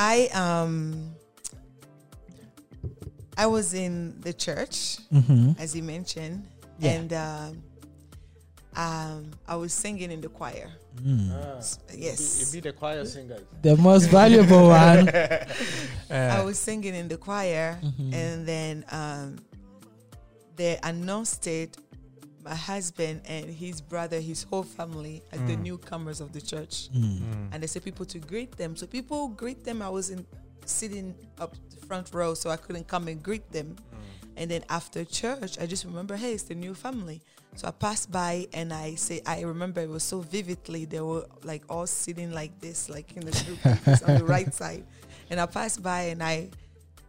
I um I was in the church, Mm-hmm. as you mentioned, Yeah. and um, um, I was singing in the choir. Mm. Ah, Yes, You be the choir singers. The most valuable one. I was singing in the choir, Mhm. and then um, they announced it. My husband and his brother, his whole family, as the Mm. newcomers of the church, Mm. and they said people to greet them. So people greet them. I was in sitting up the front row, so I couldn't come and greet them. And then after church, I just remember, hey, it's the new family. So I passed by and I say, I remember it was so vividly. They were like all sitting like this, like in the group on the right side. And I passed by and I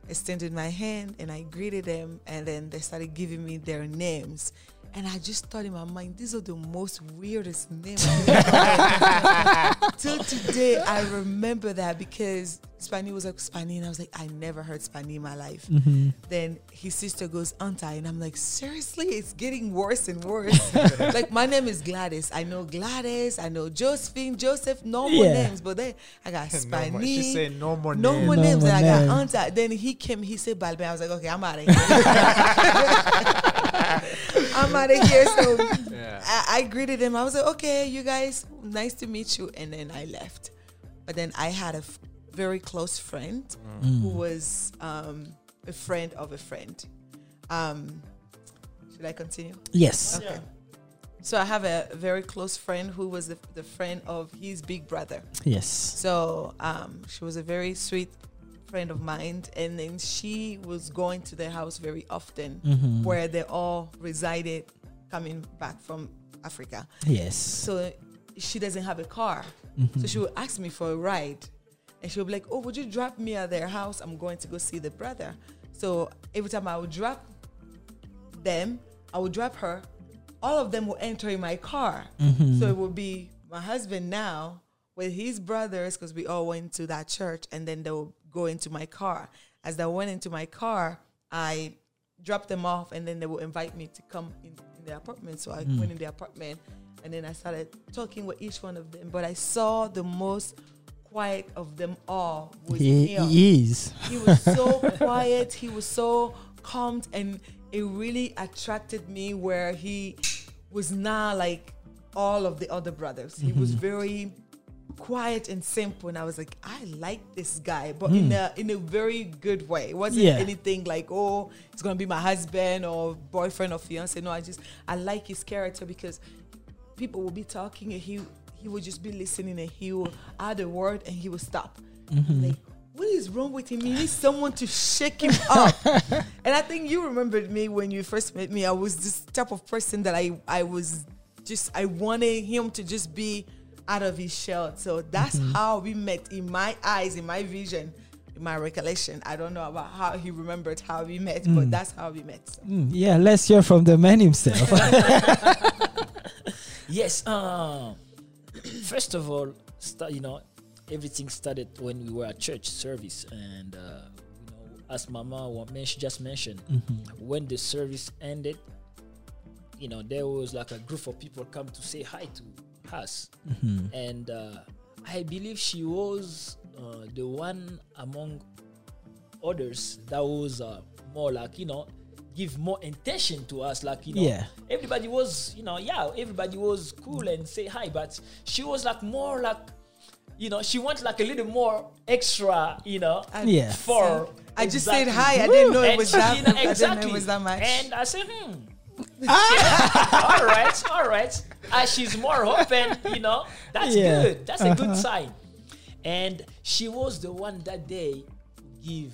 extended my hand and I greeted them. And then they started giving me their names. And I just thought in my mind, these are the most weirdest names. I've ever heard. Till today, I remember that because Spani was like Spani, and I was like, I never heard Spani in my life. Mm-hmm. Then his sister goes Auntie, and I'm like, seriously, it's getting worse and worse. like my name is Gladys. I know Gladys. I know Josephine, Joseph. Normal Yeah. names, but then I got No more, Spani. she said no more no names. more No names. more and I got names. Auntie. Then he came. He said Balbe. I was like, okay, I'm out of here. I'm out of here. So Yeah. I, I greeted him. I was like, okay, you guys, nice to meet you. And then I left. But then I had a f- very close friend Mm. who was um, a friend of a friend. Um, should I continue? Yes. Okay. So I have a very close friend who was the, the friend of his big brother. Yes. So um, she was a very sweet friend of mine, and then she was going to their house very often, Mhm. where they all resided, coming back from Africa. Yes. So she doesn't have a car, so she would ask me for a ride, and she would be like, "Oh, would you drop me at their house? I'm going to go see the brother." So every time I would drop them, I would drop her. All of them will enter in my car. Mm-hmm. So it would be my husband now with his brothers because we all went to that church and then they will go into my car. As I went into my car, I dropped them off and then they will invite me to come in, in the apartment. So I hmm. went in the apartment and then I started talking with each one of them. But I saw the most quiet of them all was He, him he is. he was so quiet he was so calm and it really attracted me where he was not like all of the other brothers he was mm-hmm. very quiet and simple and i was like i like this guy but in hmm. a in a very good way it wasn't Yeah. anything like oh it's gonna be my husband or boyfriend or fiance no i just i like his character because people will be talking and he he would just be listening and he will add a word and he will stop. Mm-hmm. Like, what is wrong with him? He needs someone to shake him up. and I think you remembered me when you first met me. I was this type of person that I I was just I wanted him to just be out of his shell. So that's how we met in my eyes, in my vision, in my recollection. I don't know about how he remembered how we met, but that's how we met. So. Mm, yeah, let's hear from the man himself. Yes. Um, first of all, sta- you know, everything started when we were at church service, and uh, you know, as Mama wa- men- she just mentioned, when the service ended, you know, there was like a group of people come to say hi to us, and uh, I believe she was uh, the one among others that was uh, more like you know give more attention to us like you know Yeah. everybody was you know yeah everybody was cool and say hi but she was like more like you know she wants like a little more extra you know I- Yeah. for I just said hi. I didn't know it was she- that. you know, I didn't know it was that much. and I said hmm all right all right as she's more open you know that's Yeah. good that's a good Uh-huh. sign and she was the one that day give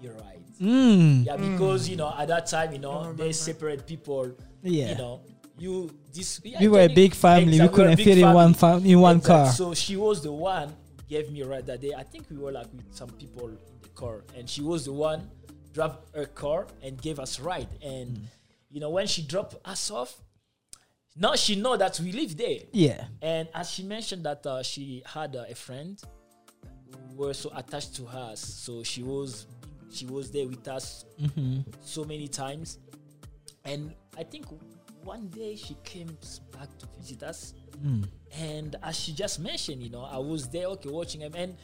me a ride mm, yeah, because you know at that time, you know, they separate people. Yeah. You know, you this. yeah, we were a big family. Exactly, we couldn't were a fit in one fam- in one Exactly. car. So she was the one gave me a ride that day. I think we were like with some people in the car, and she was the one drove her car and gave us ride. And Mm. you know, when she dropped us off, now she know that we live there. Yeah. And as she mentioned that uh, she had uh, a friend who were so attached to her, so she was she was there with us so many times. And I think one day she came back to visit us, and as she just mentioned, you know, I was there, okay, watching him, and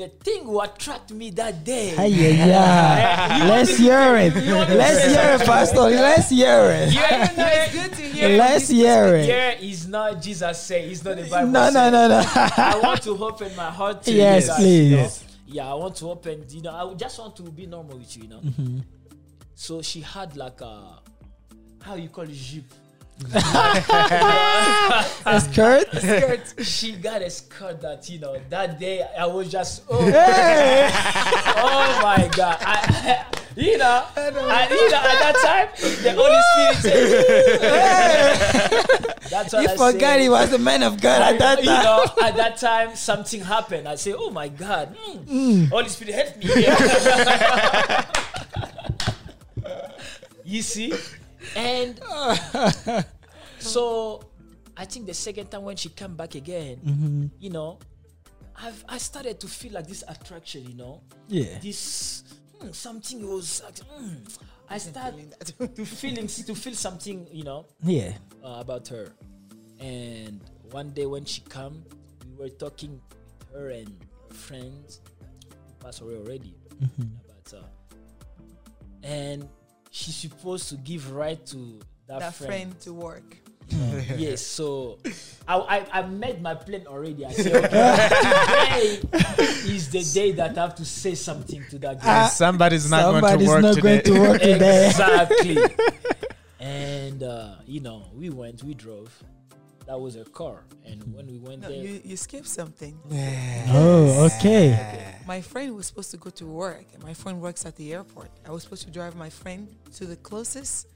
the thing who attract me that day. Ay, yeah, yeah. Let's hear it. Let's hear it, Pastor. Let's hear it. Yeah, it's good to hear. Let's hear it. yeah, is not Jesus say. It's not the Bible. No, no, no, no. I want to open my heart to Yes, you guys, please. you know. Yeah, I want to open. You know, I just want to be normal with you. You know. Mm-hmm. So she had like a how you call it jeep. A skirt? A skirt. She got a skirt that you know that day I was just oh, Hey. oh my god I, you know I, you know at that time the Holy Spirit said that's what You I forgot said. he was a man of God at that you time. know, at that time something happened. I say, "Oh my God, mm, Holy Spirit help me!" you see, and so I think the second time when she came back again, you know, I've I started to feel like this attraction. You know, Yeah. this hmm, something was. hmm, I started to feeling to feel something. You know, Yeah. uh, about her. And one day when she come, we were talking with her and her friends who passed away already about her. And she's supposed to give right to that, that friend. friend to work. yes, so I, I I made my plan already. I said, okay, today is the day that I have to say something to that girl. Somebody's not going to work not today. going to work today. exactly. and uh, you know, we went, we drove. That was her car, and when we went No, there, you, you skipped something. Oh, okay. My friend was supposed to go to work, and my friend works at the airport. I was supposed to drive my friend to the closest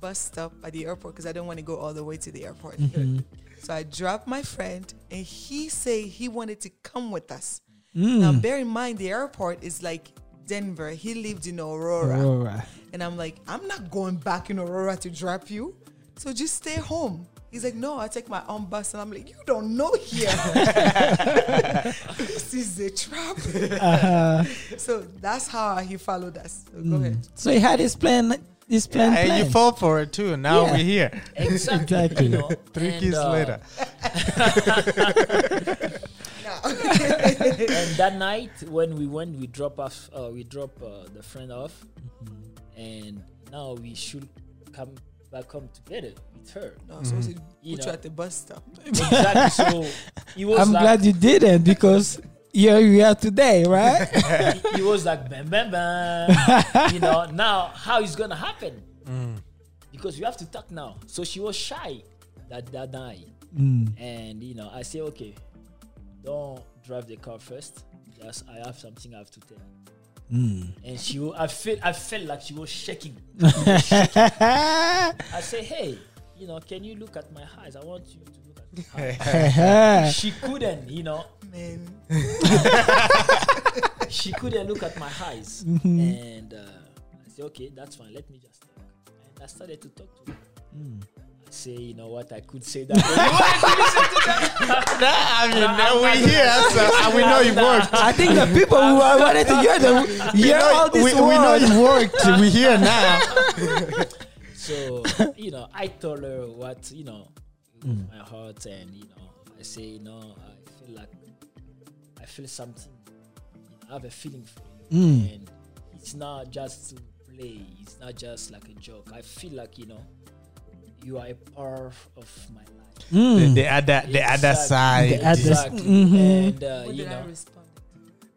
bus stop at the airport because I don't want to go all the way to the airport. Mm-hmm. So I dropped my friend, and he said he wanted to come with us. Mm. Now, bear in mind, the airport is like Denver. He lived in Aurora. Aurora. And I'm like, I'm not going back in Aurora to drop you. So just stay home. He's like, no, I take my own bus. And I'm like, you don't know here. this is a trap. Uh-huh. so that's how he followed us. So go ahead. So he had his plan. His plan. And you fall for it too. Now Yeah. we're here. exactly, Exactly. you know, Three and, kids uh, later. and that night when we went, we drop off, uh, we drop uh, the friend off, and now we should come back home together with her. No, I'm supposed to put You you know. at the bus stop. Exactly. So he was I'm like, glad you didn't because here we are today, right? he, he was like bam bam bam. you know, now how is gonna happen? Because you have to talk now. So she was shy that that night, Mm. and you know, I say okay, don't drive the car first. Just I have something I have to tell. you." Mm. And she, I felt, I felt like she was shaking. I say, hey, you know, can you look at my eyes? I want you to look at my eyes. she couldn't, you know, Man. she couldn't look at my eyes. Mm-hmm. And uh, I said, okay, that's fine. Let me just talk. And I started to talk to her. Mm. I say, you know what, I could say that. but to to that? I mean, Nah, now we're not- here, so and we know you Nah. worked. I think the people who are wanted to hear the hear all we, this we know it worked. We're here now. So, you know, I told her what, you know, Mm. my heart, and, you know, I say, you know, I feel like I feel something. You know, I have a feeling for you. Mm. And it's not just to play, it's not just like a joke. I feel like, you know, you are a part of my life. The, Mm. the other, the other side. The other- Exactly. Mhm. And, uh, you did I know,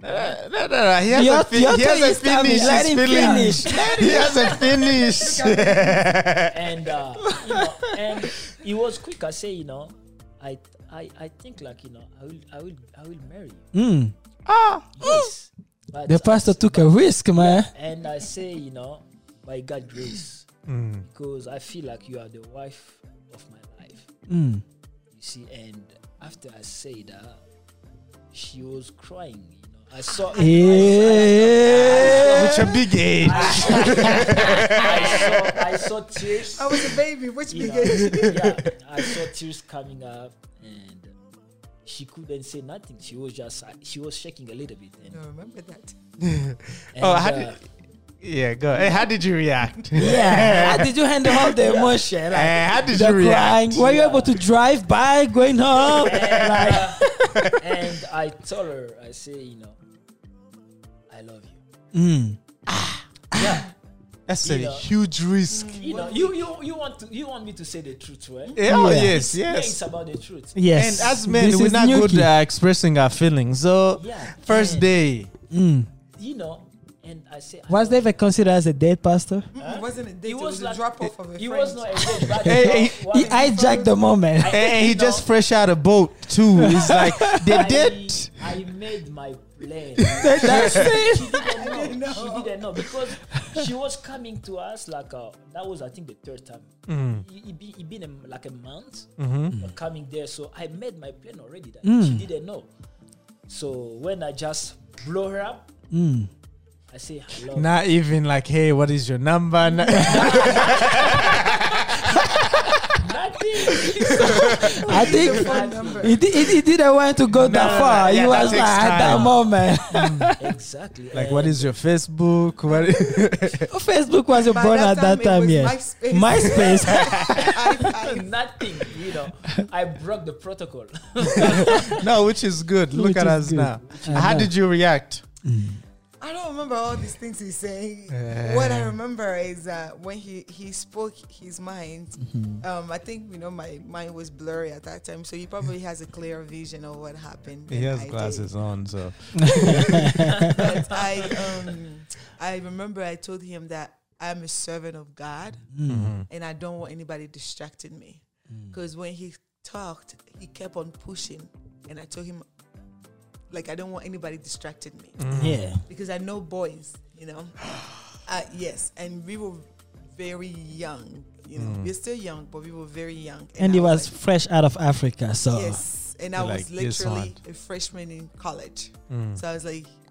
respond? No, no, no, no. He You hasn't, have- fi- you have he hasn't stop finished. Let him finish. he hasn't finished. and uh, you know, and it was quick. I say, you know, I, I, I think like you know, I will, I will, I will marry you. Mm. Yes. But The pastor took a risk, man. and I say, you know, by God's grace, Mm. because I feel like you are the wife of my life. Mm. You see, and after I say that, she was crying. You know, I saw. Yeah. With your big age. I saw, I saw tears. I was a baby. Which you know, began? yeah, I saw tears coming up, and she couldn't say nothing. She was just, she was shaking a little bit. And, No, remember that. and, Oh, how uh, did? Yeah, go. Hey, how did you react? Yeah. How did you handle all the emotion? Like, Eh, how did the you react? crying? Were you Yeah. able to drive by, going home? and, like, and I told her, I say, you know, I love you. Mm. Yeah. That's a know. huge risk. You know, you, you you want to you want me to say the truth, right? Yeah, oh, Yeah. yes, Yeah, it's yes. about the truth. Yes. And as men, This we're not good Nuki. at expressing our feelings. So, Yeah. first and, day, Mm. You know, and I say Was love David considered as a dead pastor? It wasn't a date. He It was was, like- a drop off of a He friend. was not engaged, but Hey, you know, hey, what He he- hijacked the moment. I- and he you just fresh out of boat too. He's like they I- did. I made my plan. That's it. she didn't know. She didn't know because she was coming to us like uh, that was I think the third time. Mm. It, it, be, it been a, like a month Mm-hmm. coming there, so I made my plan already. That Mm. she didn't know. So when I just blow her up, Mm. I say hello. Not even like, hey, what is your number? Not- Nothing. I think he, di- he, he didn't want to go that no, far. no, he was like at that time. moment. exactly. like, And what is your Facebook? What? Facebook wasn't born at that time was yet. MySpace. MySpace. I- I- nothing? You know, I broke the protocol. no, which is good. Look Which at us good. now. How did you react? Mm. I don't remember all these things he's saying. Eh. What I remember is that when he, he spoke his mind. Mm-hmm. Um, I think you know my mind was blurry at that time, so he probably has a clear vision of what happened. He has I did. glasses on, so But I um, I remember I told him that I'm a servant of God Mm. and I don't want anybody distracting me. Because when he talked, he kept on pushing, and I told him like I don't want anybody distracting me Yeah. because I know boys, you know. uh, yes, and we were very young, you know. We're still young, but we were very young. And he was like, fresh out of Africa, so yes, and I Like was literally a freshman in college, Mm. so I was like, "N-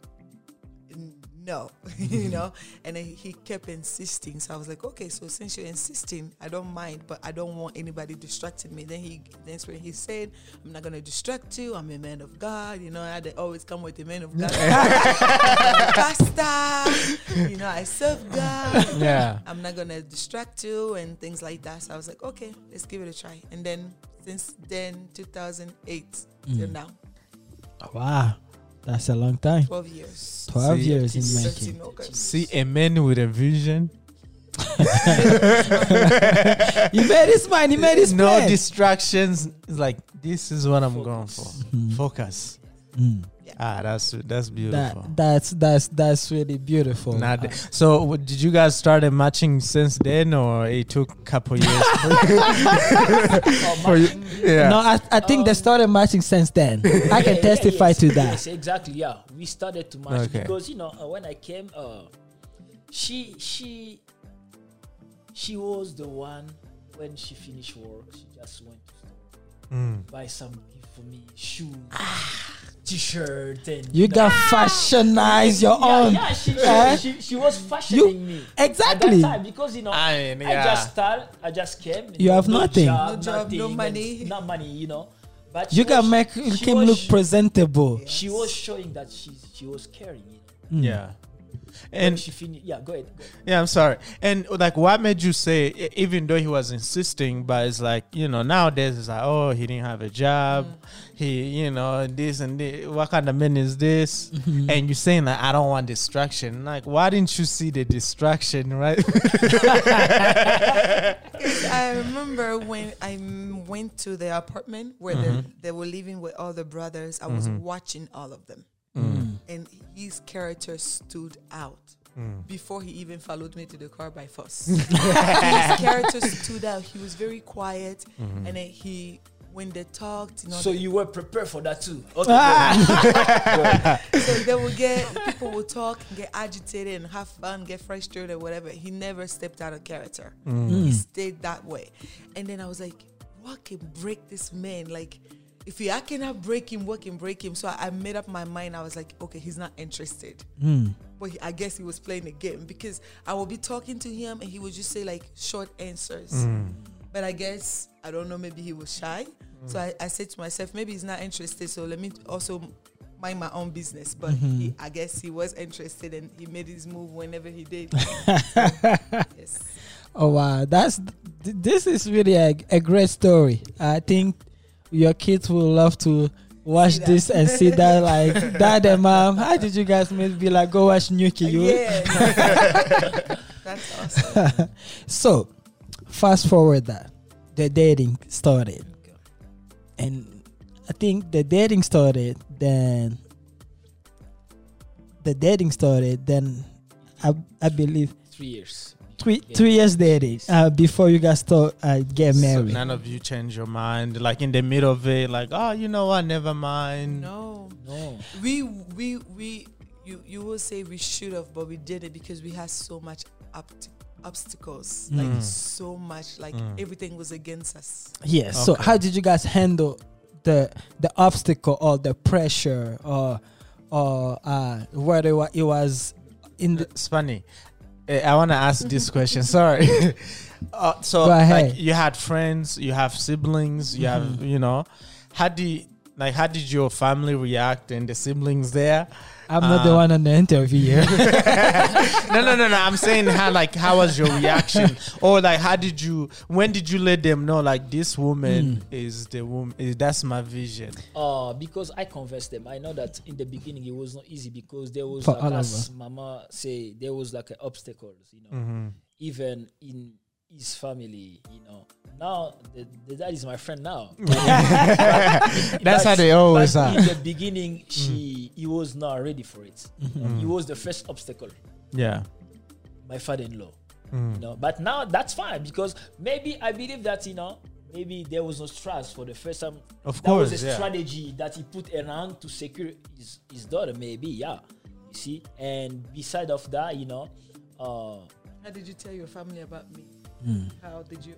no, you mm-hmm. know. And then he kept insisting, so I was like, okay, so since you're insisting, I don't mind, but I don't want anybody distracting me. Then he, that's when he said, I'm not gonna distract you. I'm a man of God, you know. I always come with a man of God, pastor, you know. I serve God. yeah. I'm not gonna distract you and things like that. So I was like, okay, let's give it a try. And then since then, 2008 till mm. now, wow, that's a long time. 12 years. 12 See, years in making. See a man with a vision. He made his mind. He made his no plan. distractions. It's like this is what I'm going for. Mm. Focus. Mm. Ah, that's that's beautiful. That that's that's that's really beautiful. Not the- so, what- did you guys started matching since then, or it took a couple years? Oh, for you? Yeah. No, I, I think they Um, started matching since then. I can yeah, testify yes, to that. Yes, exactly. Yeah, we started to match Okay. because you know uh, when I came, uh, she she she was the one when she finished work. She just went to Mm. buy some gift for me, shoes, t-shirt, and You got fashionize your yeah, own. yeah. She, Eh? she, she was fashioning me Exactly. at that time because you know. I mean, I just started. I just came. You have no nothing. job, No job, no money. and Not money, you know. But You she can was- make she him look sh- presentable. She was showing that she she was caring. You know. Mm. yeah. When And she finished, yeah, go ahead. Go ahead. yeah, I'm sorry. And like, what made you say, even though he was insisting, but it's like you know nowadays it's like, oh, he didn't have a job, mm. he, you know, this and this. What kind of man is this? Mm-hmm. And you're saying like, I don't want distraction. Like, why didn't you see the distraction, right? I remember when I went to the apartment where Mm-hmm. they, they were living with all the brothers, I was mm-hmm. watching all of them. Mm. And his character stood out Mm. before he even followed me to the car by force. his character stood out. He was very quiet. Mm-hmm. And then he, when they talked, you know, So you were prepared for that too. Okay. Ah. So they will get people will talk, get agitated, and have fun, get frustrated, or whatever. He never stepped out of character. Mm. He stayed that way. And then I was like, what can break this man? Like, if he, I cannot break him, what can break him? So I, I made up my mind. I was like, okay, he's not interested. Mm. But he, I guess he was playing a game because I will be talking to him and he would just say like short answers. Hmm. But I guess I don't know. Maybe he was shy. Hmm. So I, I said to myself, maybe he's not interested. So let me also mind my own business. But he, mm-hmm. I guess he was interested and he made his move whenever he did. So, yes. Oh wow, that's th- this is really a, a great story. I think your kids will love to watch See that. this and see that like dad and mom how did you guys meet be like go watch Nuki you Yeah. That's awesome. so fast forward that the dating started and I think the dating started then the dating started then I, I believe Three years. Three three years dating uh, before you guys start uh, get So married none of you change your mind, like in the middle of it, like, oh, you know what? Never mind. No. No. We we we you you will say we should have, but we did it because we had so much obst- obstacles, Mm. like so much, like Mm. everything was against us. Yes. So how did you guys handle the the obstacle or the pressure or or uh whether it it was in the It's funny. Eh, I want to ask this question. Sorry. uh, so, like, you had friends, you have siblings, you have, you know, how do you, like, how did your family react and the siblings there? I'm not the Uh, one on the interview here. no, no, no, no. I'm saying how, like, how was your reaction, or like, how did you? When did you let them know, like, this woman is the woman? Is that's my vision? Uh, because I convinced them. I know that in the beginning it was not easy because there was For like all as. Mama say there was like a obstacles, you know, Mm-hmm. even in his family, you know. Now the, the dad is my friend now. That's how they always are. In the beginning, she he was not ready for it. He was the first obstacle. Yeah. My father-in-law, Mm. you know. But now that's fine because maybe I believe that you know maybe there was no trust for the first time. Of that was course, a yeah. strategy that he put around to secure his, his daughter. Maybe yeah, you see. And beside of that, you know, uh, How did you tell your family about me? Hmm. How did you?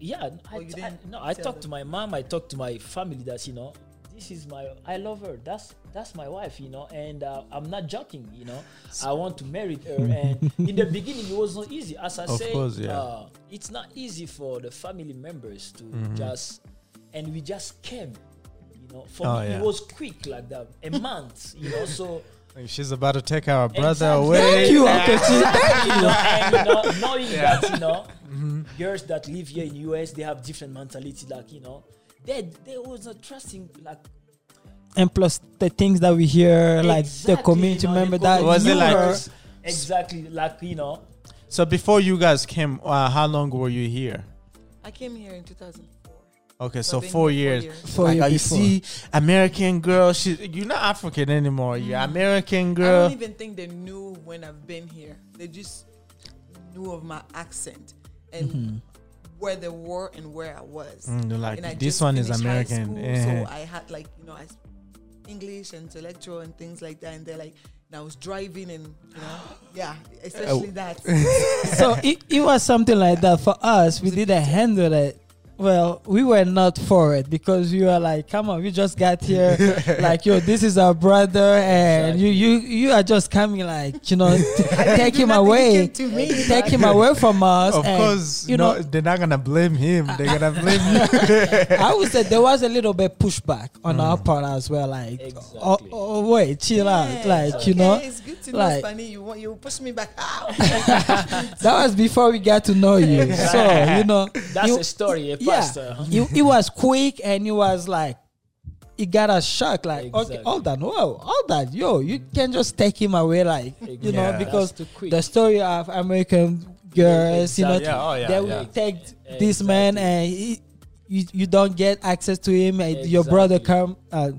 yeah, I, Oh, you t- I- didn't no, I tell talked to my mom. I talked to my family that you know, this is my, I love her. That's that's my wife, you know, and uh, I'm not joking, you know. I want to marry her, and in the beginning it was not easy. As I Of say, course, yeah. uh, it's not easy for the family members to Mm-hmm. just, and we just came, you know. For Oh, me, yeah. it was quick like that, a month, you know. So Like, She's about to take our brother Exactly. away. Thank you, Uncle Chi. you know, and you know, knowing that you know Mm-hmm. girls that live here in US they have different mentality like you know they they was not trusting like and plus the things that we hear, like the community you know, member that Was it knew like- her. exactly like you know So before you guys came, uh, how long were you here? I came here in 2004. Okay, So so I've four here years. Four like, years you see, American girl. She, you're not African anymore. You're American girl. I don't even think they knew when I've been here. They just knew of my accent and Mm-hmm. where they were and where I was. Mm, like and I this one is American. school, eh. So I had like you know I s- English and intellectual and things like that, and they're like, and I was driving and you know, yeah, especially that. so it, it was something like that for us. We didn't handle it. Well, we were not for it because we were like, "Come on, we just got here. like, yo, this is our brother, and you, you, you are just coming, like, you know, t- take him away, to me. take him away from us." of and, course, you no, know, they're not gonna blame him. They're gonna blame you. I would say there was a little bit pushback on our Mm. part as well. Like, Exactly. oh, oh, wait, chill out, like, it's you know, it's good to know, like- funny. You want you push me back out. that was before we got to know you. So, you know, that's you- a story a yeah, it, it was quick and it was like it got us shocked like okay Exactly. hold on whoa hold on yo you can just take him away like you know Yeah. because the story of american girls you know. Yeah, oh, yeah, they will take this man and he, you, you don't get access to him and your brother come uh,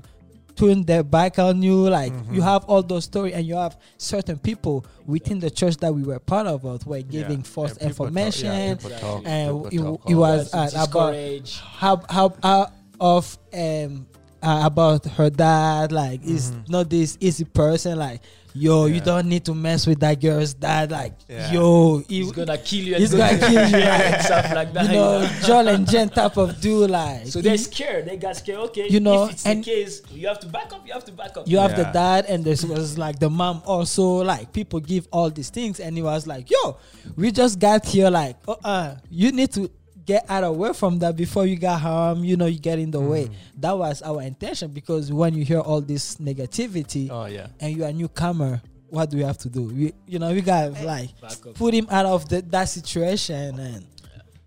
turn their back on you like Mm-hmm. you have all those stories and you have certain people within the church that we were part of us were giving false Yeah, people talk- yeah, information talk- and people it, it was uh, about discourage. how how how of um uh, about her dad like is not this easy person like yo you Mm-hmm. Don't need to mess with that girl's dad like Yeah. yo he, he's gonna kill you he's gonna kill you. and like, stuff like that. You know John and Jen type of dude like so they're scared. They got scared. Okay You know, if it's and- the case you have to back up you have to back up. you have the dad and this was like the mom also like people give all these things and he was like yo we just got here like uh uh you need to get out of away from that before you got harm you know you get in the Mm. way that was our intention because when you hear all this negativity Oh yeah. and you're a newcomer what do we have to do we you know we got like put him out of the, that situation and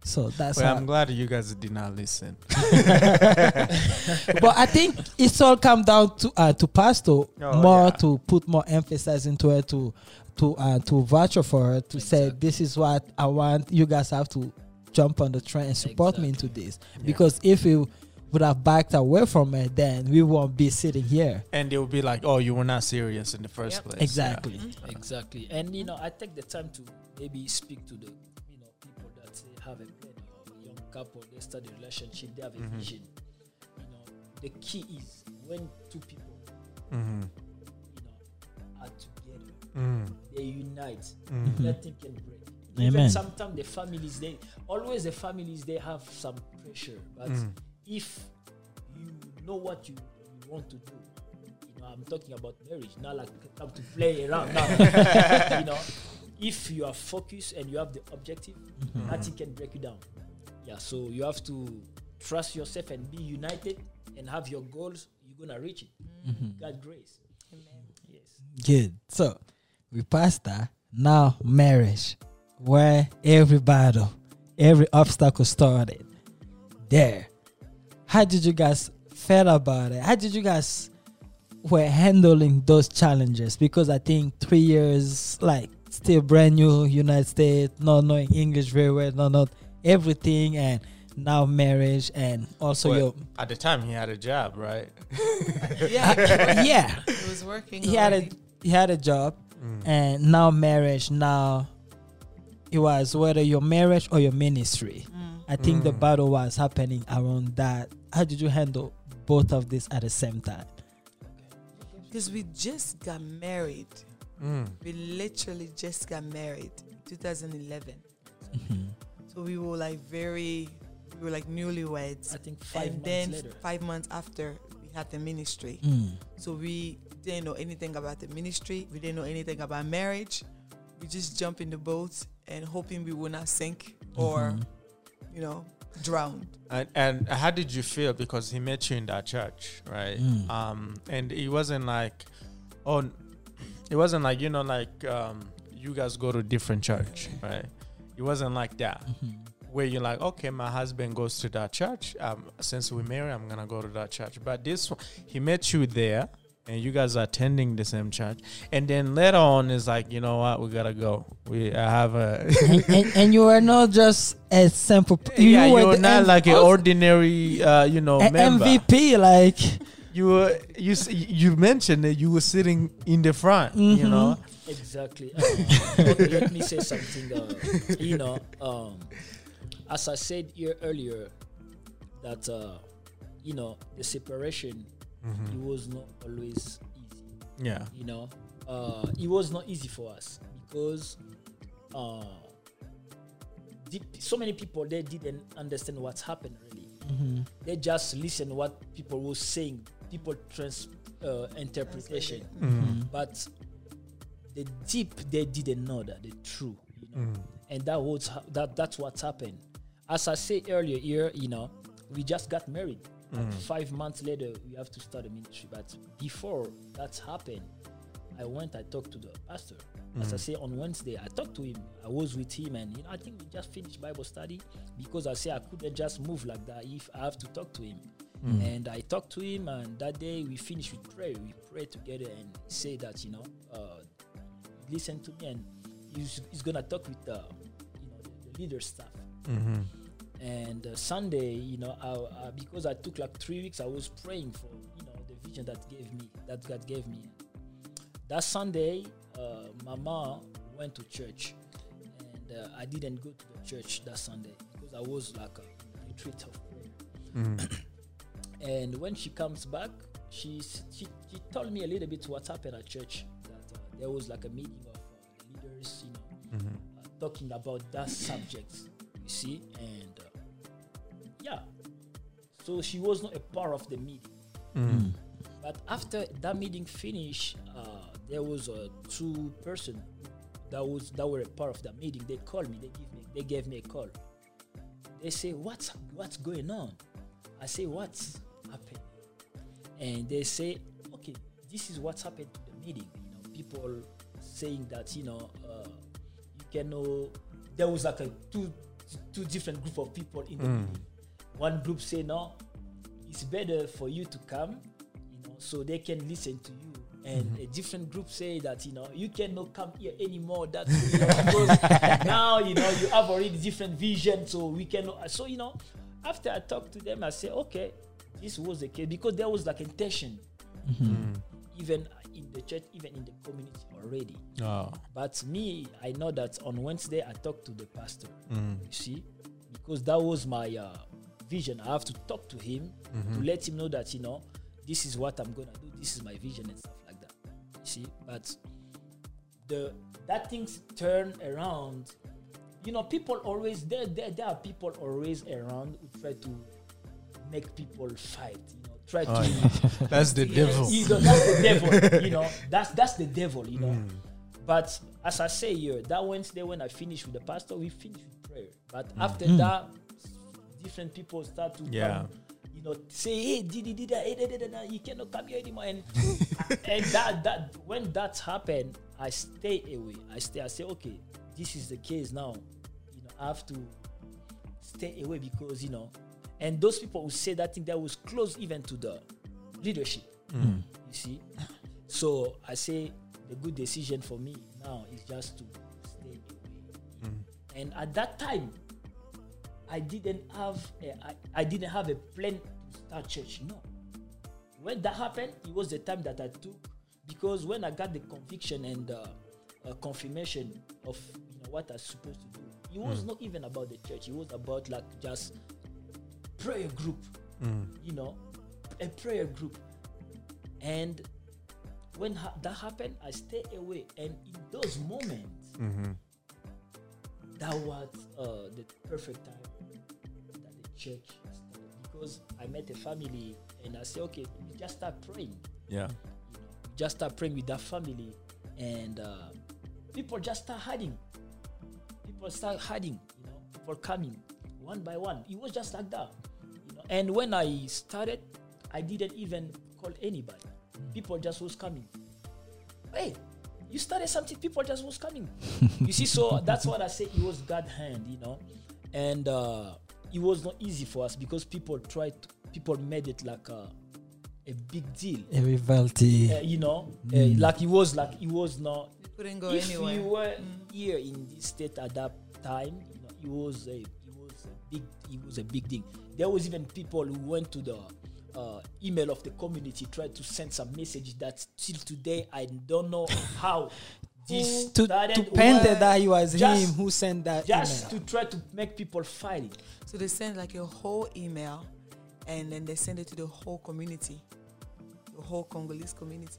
So that's Well. I'm glad you guys did not listen. but I think it's all come down to uh, to pastor Oh, more yeah. to put more emphasis into it to to uh, to voucher for her to say this is what I want. You guys have to jump on the train and support me into this because if you would have backed away from it, then we won't be sitting here. And they will be like, "Oh, you were not serious in the first Yep. place." Exactly. Exactly. And you know, I take the time to maybe speak to the you know people that say have a plan or a young couple, they start a relationship, they have a vision. You know, the key is when two people Yeah. hmm you know are together, Mm. they unite, Mhm. nothing can break. Amen. Even sometimes the families they always the families they have some pressure, but Mm. if you know what you, you want to do, you know, I'm talking about marriage, not like come to play around now. you know, if you are focused and you have the objective, nothing can break you down. Yeah, so you have to trust yourself and be united and have your goals. You're gonna reach it. God grace. Yes. Good. So we passed that. Now marriage, where every battle, every obstacle started. There. How did you guys feel about it? How did you guys were handling those challenges? Because I think three years, like still brand new United States, not knowing English very well, not not everything, and now marriage, and also Well, your At the time, he had a job, right? Yeah, yeah. he was working. he had a he had a job Mm. and now marriage now it was whether your marriage or your ministry Mm. i think the Mm. battle was happening around that how did you handle both of this at the same time Because we just got married. Mm. We literally just got married in 2011. So we were like very, we were like newlyweds. I think five and months then later. five months after, we had the ministry. Mm. So we didn't know anything about the ministry. We didn't know anything about marriage. We just jumped in the boat and hoping we would not sink or, you know, drown. And, and how did you feel? Because he met you in that church, right? Mm. Um, and it wasn't like, oh, it wasn't like you know, like um, you guys go to different church, right? It wasn't like that. Where you're like, okay, my husband goes to that church. Um, since we married, I'm gonna go to that church. But this one, he met you there, and you guys are attending the same church. And then later on, it's like, you know what, we gotta go. We I have a. and, and, and you were not just a simple p- yeah, you were were the not M- like an ordinary, uh, you know, a member. mvp like You were you you mentioned that you were sitting in the front. You Mhm. know, Exactly. Uh, okay, let me say something. Uh, you know, um, as I said here earlier, that uh, you know the separation it was not always easy. yeah. You know, uh, it was not easy for us because uh, so many people they didn't understand what's happened really. They just listen what people were saying, people trans uh, interpretation. But the deep they didn't know that the true you know? And that was ha- that that's what's happened. As i say earlier here you know we just got married like five months later we have to start a ministry but before that's happened i went i talked to the pastor as i say on wednesday i talked to him i was with him and you know i think we just finished bible study because i say i couldn't just move like that if i have to talk to him and I talked to him, and that day we finished with prayer. We prayed together and say that you know, uh, listen to me, and he's, he's gonna talk with the you know the, the leader staff. Mm-hmm. And uh, Sunday, you know, I, I, because I took like three weeks, I was praying for you know the vision that gave me that God gave me. That Sunday, uh, Mama went to church, and uh, I didn't go to the church that Sunday because I was like a retreat of prayer. And when she comes back, she, she she told me a little bit what happened at church. That uh, there was like a meeting of uh, the leaders, you know, uh, talking about that subject. You see, and so she was not a part of the meeting. But after that meeting finished, uh, there was uh, two person that was that were a part of that meeting. They called me. They give me. They gave me a call. They say, "What's what's going on?" I say, "What's happened?" And they say, "Okay, this is what's happened to the meeting." You know, people saying that you know uh, you can know there was like a two two different group of people in the meeting. One group say no, it's better for you to come, you know, so they can listen to you. And mm-hmm. a different group say that you know you cannot come here anymore. That you know, because now you know you have already different vision, so we cannot. So you know, after I talked to them, I say okay, this was the case because there was like intention, mm-hmm. even in the church, even in the community already. Oh. But me, I know that on Wednesday I talked to the pastor. Mm. You see, because that was my uh, vision. I have to talk to him to mhm. let him know that you know this is what I'm gonna do. This is my vision and stuff like that. You see, but the that things turn around. You know, people always there. There, there are people always around who try to make people fight. You know, try Oh, to yeah. That's the devil. you know, that's the devil. You know, that's that's the devil. You know. Mm. But as I say here, that Wednesday when I finished with the pastor, we finished with prayer. But mm. after mm. that, different people start to Yeah. come, you know, say, hey, did he did that? Hey, da, da, da, you cannot come here anymore. And and that that when that happened, I stay away. I stay. I say, okay, this is the case now. You know, I have to stay away because you know, and those people who say that thing that was close even to the leadership. Mm. You see, so I say the good decision for me now is just to stay away. Mm. And at that time, I didn't have a, I, I didn't have a plan to start church. No. When that happened, it was the time that I took because when I got the conviction and uh, uh, confirmation of you know what I was supposed to do, it was not even about the church. It was about like just prayer group. You know, a prayer group. And when ha- that happened, I stay away. And in those moments, that was uh, the perfect time that the church started because I met a family and I said, okay, we just start praying. Yeah. You know, just start praying with that family, and uh, people just start hiding. People start hiding. You know, people coming one by one. It was just like that. You know, and when I started, I didn't even call anybody. People just was coming. Hey, you started something. People just was coming. you see, so that's what I say. It was God hand, you know, and uh, it was not easy for us because people tried. To, people made it like a, a big deal. A rivalry. Uh, you know, uh, like it was like it was not. You couldn't go if anywhere. you were here in this state at that time, you know, it was a it was a big it was a big thing. There was even people who went to the uh, email of the community tried to send some message that till today I don't know how this to, started. to paint where- it that it was just- him who sent that just email. to try to make people fighting. So they send like a whole email and then they send it to the whole community, the whole Congolese community.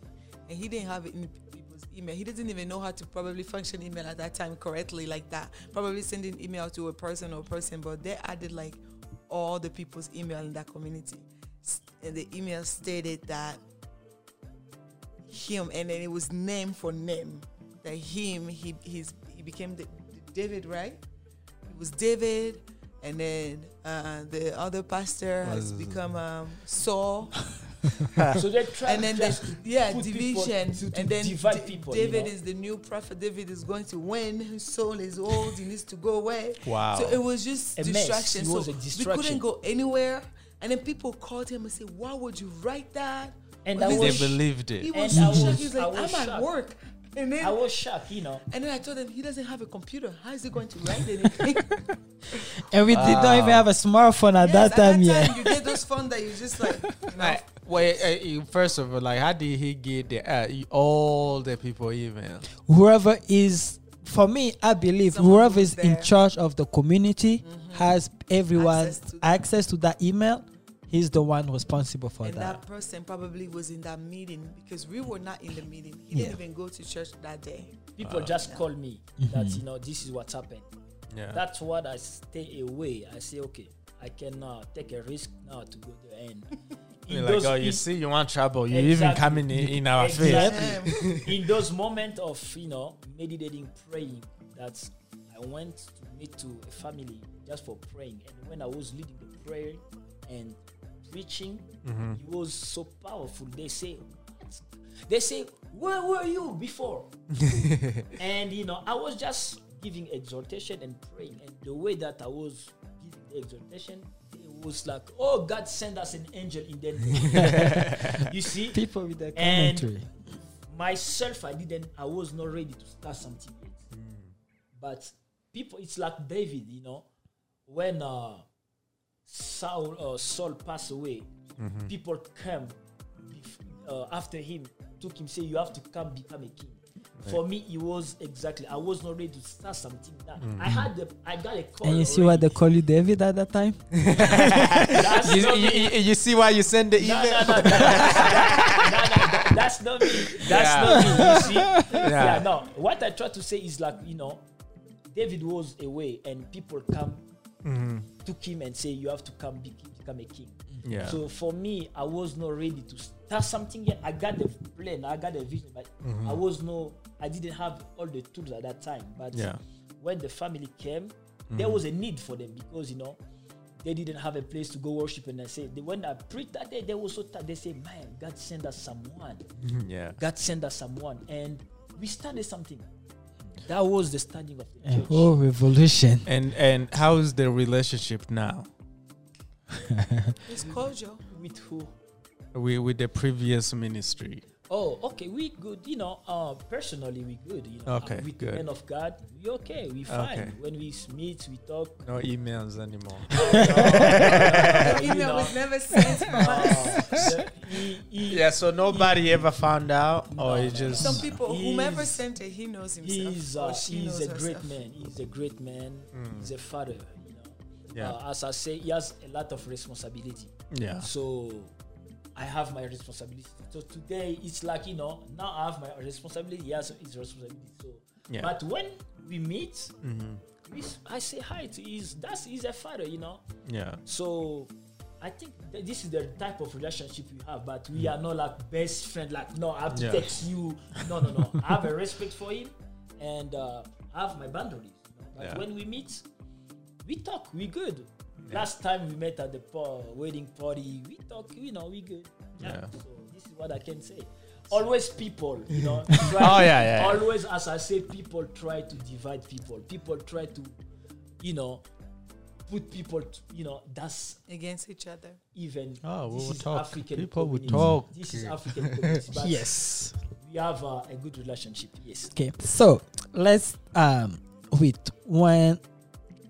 And he didn't have it in people's email. He doesn't even know how to probably function email at that time correctly like that. Probably sending email to a person or person, but they added like all the people's email in that community. S- And the email stated that him and then it was name for name. That him, he he's he became the, David, right? It was David, and then uh, the other pastor has become um, Saul, so they tried and then just the, yeah division, to, to and then divide Da- people. you David know? is the new prophet. David is going to win. Saul is old. He needs to go away. Wow. So it was just A distraction. It so was a we couldn't go anywhere. And then people called him and said, "Why would you write that?" And Well, I he they was, said- believed He it. was And so I shocked. was- He was like, was "I'm at shocked. work," and then I was shocked, you know. and then I told him he doesn't have a computer. How is he going to write anything? And we did not even have a smartphone at Yes, that time at that yet. time, you get those phones that you just like, you know, Like, wait, uh, first of all, like, how did he get the uh, all the people email? Whoever is, for me, I believe Someone whoever who's is in charge of the community has everyone Access access to- to, that email. He's the one responsible for and that. that person probably was in that meeting because we were not in the meeting. He didn't even go to church that day. People just call me that you know this is what's happened. Yeah. That's what I stay away. I say, okay, I can uh, take a risk now to go there and. in You're like, oh, you see, you want trouble. You even coming in, in our face. Exactly. Um, in those moments of you know meditating, praying, that I went to meet to a family just for praying, and when I was leading the prayer and preaching, it was so powerful. They say, "What?" they say, where were you before? and you know, I was just giving exhortation and praying, and the way that I was giving the exhortation, it was like, oh, God send us an angel in that. you see, People with the And- commentary. myself, I didn't, I was not ready to start something yet. But people, it's like David, you know, when uh, Saul uh, Saul passed away, people came bef- uh, after him, took him, say, you have to come become a king. For me, it was exactly. I was not ready to start something. That I had the, I got a call. And you see why they call you David at that time? You, you, you, you see why you send the email? no, no, no, no, that- that's not me. That's Yeah. not me. You see? Yeah. Yeah. No. What I try to say is like you know, David was away, and people come Mm-hmm. took him and say you have to come be, become a king. Yeah. So for me, I was not ready to start something yet. I got the plan, I got the vision, but mm-hmm. I was no, I didn't have all the tools at that time. But Yeah. when the family came, mm-hmm. there was a need for them because you know they didn't have a place to go worship. And I said, they, when I preached that day, they were so tired. They say, "Man, God send us someone. yeah. God send us someone," and we started something. That was the starting of the A church. whole revolution. And and how's the relationship now It's cordial. With who? with with the previous ministry? Oh, okay, we good. You know, uh, personally, we good. You know, Okay, with good. the men of God, we okay. We fine. Okay. When we meet, we talk. No emails anymore. The You email know. was never sent from us. Uh, the- he- he- yeah. So nobody ever found out, or No, it no, just Some people, He's- whomever sent it, he knows himself. He's or uh, she he's knows a great herself. man. He's a great man. He's a father. You know. Mm. Yeah. Uh, as I say, he has a lot of responsibility. yeah. So I have my responsibility. So today it's like you know now I have my responsibility. He has his responsibility. So, Yeah. but when we meet, we, s- I say hi to his. That's he's a father. You know. Yeah. So I think that this is the type of relationship we have, but we are not like best friend. Like no, I have to Yeah. text you. No, no, no. I have a respect for him, and uh, I have my boundaries. you know. But Yeah. when we meet, we talk. We good. Last time we met at the pa- wedding party, we talk. You know, we good. Yeah. So this is what I can say. Always people, you know. Oh, yeah, yeah. Always, as I say, people try to divide people. People try to, you know, put people. To, you know, that's against each other. even Oh, we will talk. African People will talk. This is African community. But Yes. we have uh, a good relationship. Yes. Okay, so let's um with when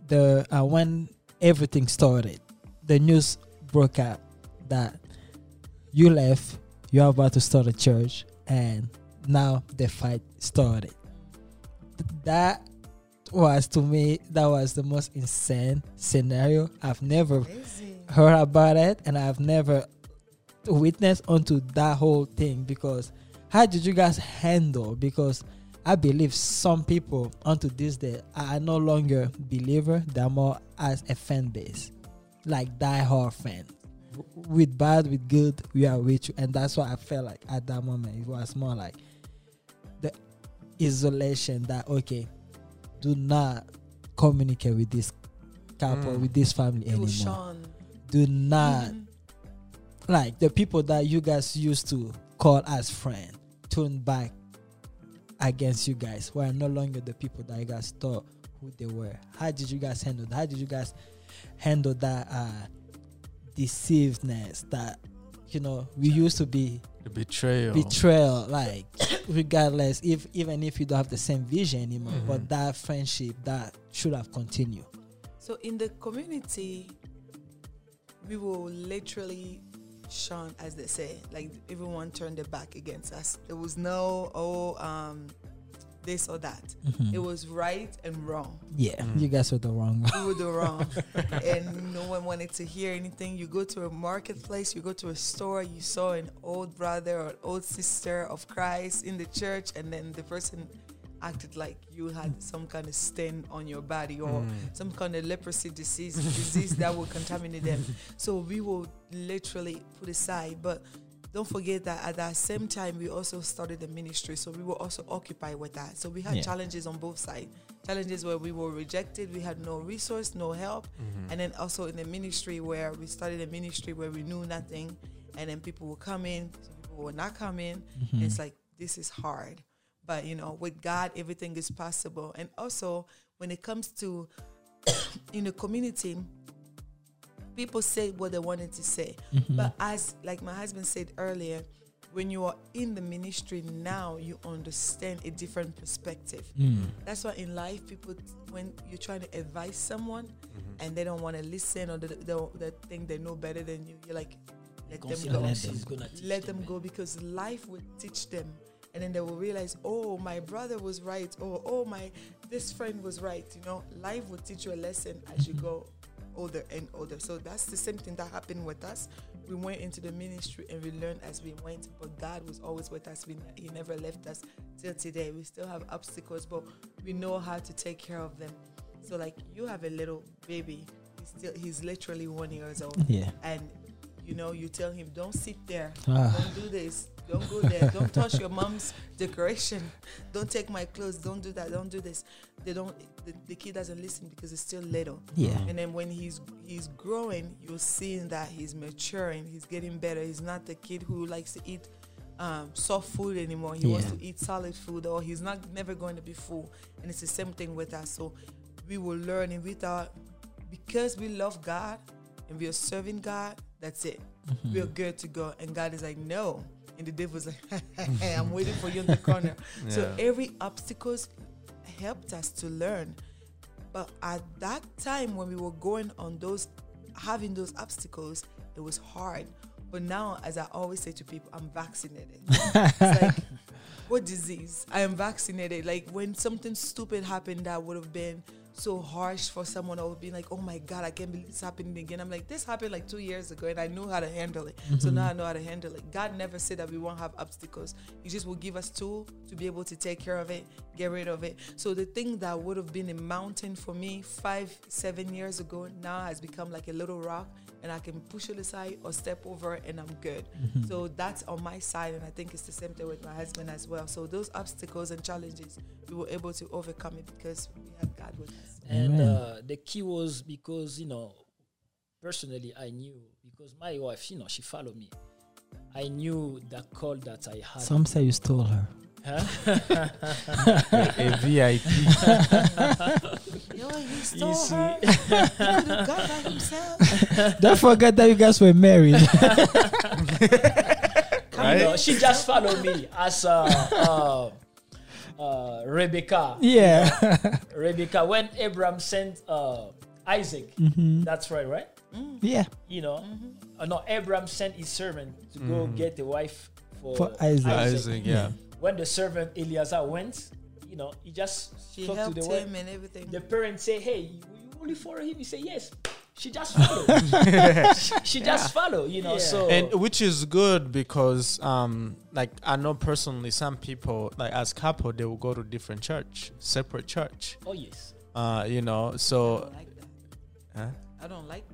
the uh, when everything started, the news broke out that you left, you're about to start a church, and now the fight started. That was to me that was the most insane scenario. I've never Crazy. heard about it and I've never witnessed onto that whole thing because how did you guys handle because I believe some people onto this day are no longer believer, they're more as a fan base. Like die hard fan. With bad, with good, we are with you. And that's what I felt like at that moment. It was more like the isolation that okay, do not communicate with this couple, Mm. with this family anymore Sean. do not Mhm. like the people that you guys used to call as friend turn back against you guys were no longer the people that you guys thought who they were. How did you guys handle that? How did you guys handle that uh deceivedness that you know we used to be? The betrayal. betrayal like regardless if even if you don't have the same vision anymore but that friendship that should have continued. So in the community, we will literally shun, as they say, like everyone turned their back against us. There was no oh um this or that. Mhm. It was right and wrong. yeah you guys were the wrong one We were the wrong, and no one wanted to hear anything. You go to a marketplace, you go to a store, you saw an old brother or old sister of Christ in the church, and then the person acted like you had mm. some kind of stain on your body or mm. some kind of leprosy disease disease that will contaminate them. So we will literally put aside, but don't forget that at that same time we also started the ministry. So we were also occupied with that. So we had Yeah. challenges on both sides. Challenges where we were rejected we had no resource no help. Mm-hmm. And then also in the ministry where we started a ministry where we knew nothing. And then people will come in some people will not come in. And it's like this is hard but you know, with God, everything is possible. And also, when it comes to in the community, people say what they wanted to say. Mm-hmm. But as like my husband said earlier, when you are in the ministry now, you understand a different perspective. Mm. That's why in life, people when you're trying to advise someone mm-hmm. and they don't want to listen or they, they, they think they know better than you, you're like, let them go. what is gonna teach Let them, them go because life will teach them. And then they will realize, oh, my brother was right, or oh, my this friend was right. You know, life will teach you a lesson as you go older and older. So that's the same thing that happened with us. We went into the ministry and we learned as we went, but God was always with us. We, he never left us till today. We still have obstacles, but we know how to take care of them. So like you have a little baby, he's still he's literally one years old. Yeah. And you know, you tell him, Don't sit there, Ah. don't do this, don't go there, don't touch your mom's decoration, don't take my clothes, don't do that, don't do this. They don't the, the kid doesn't listen because it's still little. Yeah. And then when he's he's growing, you're seeing that he's maturing, he's getting better. He's not the kid who likes to eat um, soft food anymore. He wants to eat solid food, or he's not never going to be full. And it's the same thing with us. So we will learn, and we thought because we love God and we are serving God, that's it. We are good to go. And God is like, no. And the devil's like, hey, I'm waiting for you in the corner. So every obstacles helped us to learn. But at that time when we were going on those, having those obstacles, it was hard. But now, as I always say to people, I'm vaccinated. it's like, what disease? I am vaccinated. Like when something stupid happened that would have been so harsh for someone, I would be like, oh my God, I can't believe it's happening again. I'm like, this happened like two years ago and I knew how to handle it. So mm-hmm. now I know how to handle it. God never said that we won't have obstacles. He just will give us tools to be able to take care of it, get rid of it. So the thing that would have been a mountain for me five, seven years ago now has become like a little rock and I can push it aside or step over and I'm good. So that's on my side and I think it's the same thing with my husband as well. So those obstacles and challenges, we were able to overcome it because we had God with us. And uh, the key was because you know, personally, I knew because my wife, you know, she followed me. I knew the call that I had. Some say you stole her. A VIP. Yo, he You stole see, her. He God by himself. Don't forget that you guys were married. you Right? know, she just followed me as uh, uh, uh, Rebecca. yeah. Rebecca, when Abraham sent uh, Isaac, Mhm. that's right, right? Yeah. You know, uh, no, Abraham sent his servant to go get a wife for, For Isaac. Isaac, yeah. When the servant Eliezer went, you know, he just She talked to the wife. him and everything. The parents say, "Hey, you, you only follow him." He say, "Yes." She just follow. she, she just follow. You know, so and which is good because um like i know personally some people like as couple they will go to different church separate church oh yes, uh you know I so don't like that. huh? I don't like that.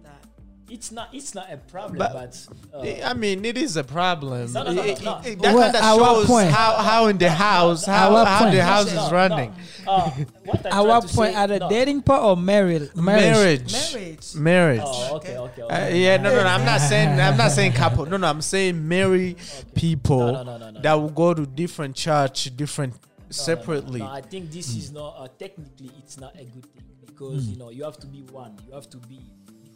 It's not it's not a problem, But- but, uh, i mean it is a problem No, no, no, It- it- it- that Well, kind of shows point? how how in the house how, what how the house No, is no, running uh, what I At tried what to point? say- At a no. dating part or married? marriage Marriage. marriage Oh, okay, okay, Uh, okay. yeah, no, no, no. I'm not saying I'm not saying couple. No, no. I'm saying marry people No, no, no, no, no. that will go to different church, different No, no, no, separately. No, I think this is not uh, technically it's not a good thing because you know you have to be one. You have to be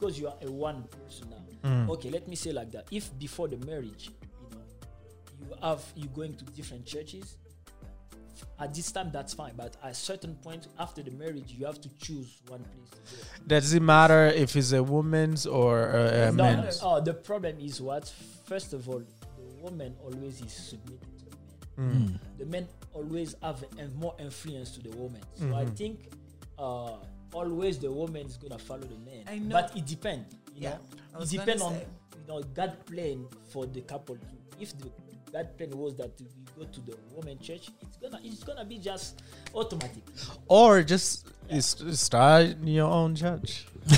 because you are a one person now. Okay, let me say like that. If before the marriage, you know, you have you going to different churches. At this time, that's fine, but at a certain point after the marriage, you have to choose one place to go. Does it matter if it's a woman's or a, a No, man's? oh, the problem is what? First of all, the woman always is submitted to the man. Mm. the men always have a, more influence to the woman. So I Mhm. think uh, always the woman is gonna follow the man. I know. But it depends. You Yeah, know, it depends on you know God plan for the couple. If the God plan was that we go to the woman church, it's gonna it's gonna be just automatic. Or just is- start your own church. if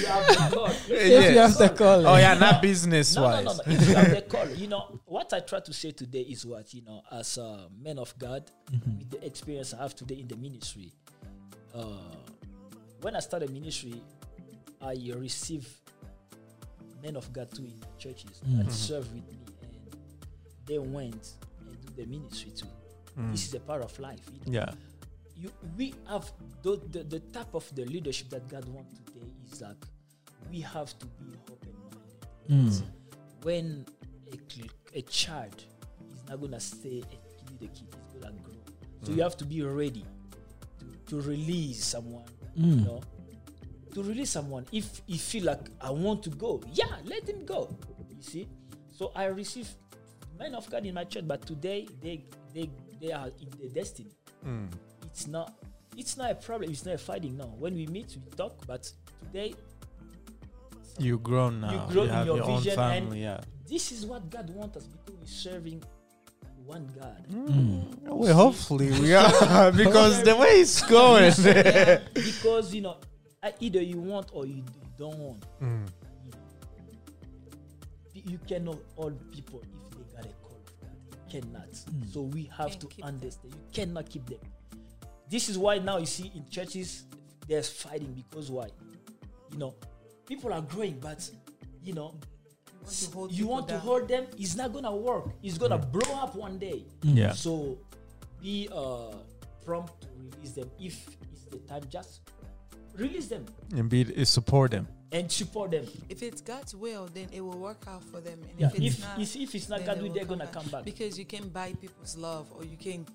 you have the call, if If you have the call. Oh yeah, not business no, no, wise. no, no. If you have the call, you know what I try to say today is what you know as a man of God mm-hmm. with the experience I have today in the ministry. Uh, when I started ministry, I received men of God too in the churches that served with me, and they went and do the ministry too. Mm. This is a part of life. you know. Yeah. you we have the, the the type of the leadership that God wants today is like we have to be open minded. When a, a child is not gonna stay a little kid, he's gonna grow. So you have to be ready to, to release someone. Mm. You know, to release someone if you feel like I want to go, yeah, let him go. You see. So I receive men of God in my church, but today they they they are in their destiny mm. it's not it's not a problem it's not a fighting now when we meet we talk but today You grown now. grown in have your your, own vision and- family. Yeah. this is what god wants us because we're serving one god Well, hopefully we are because the way it's going. Yeah, because you know either you want or you, you don't want Mm. you, know. P- you cannot hold people if they got a call of god you cannot so we have Can't to keep them. understand you cannot keep them this is why now you see in churches there's fighting because why you know people are growing but you know want to hold you people want to hold them it's not gonna work it's gonna blow up one day Yeah. so be uh prompt to release them if it's the time just release them And be uh, support them. and support them If it's God's will, then it will work out for them. And yeah. if it's if, not, if, if it's not then God will will they're gonna come back Because you can buy people's love or you can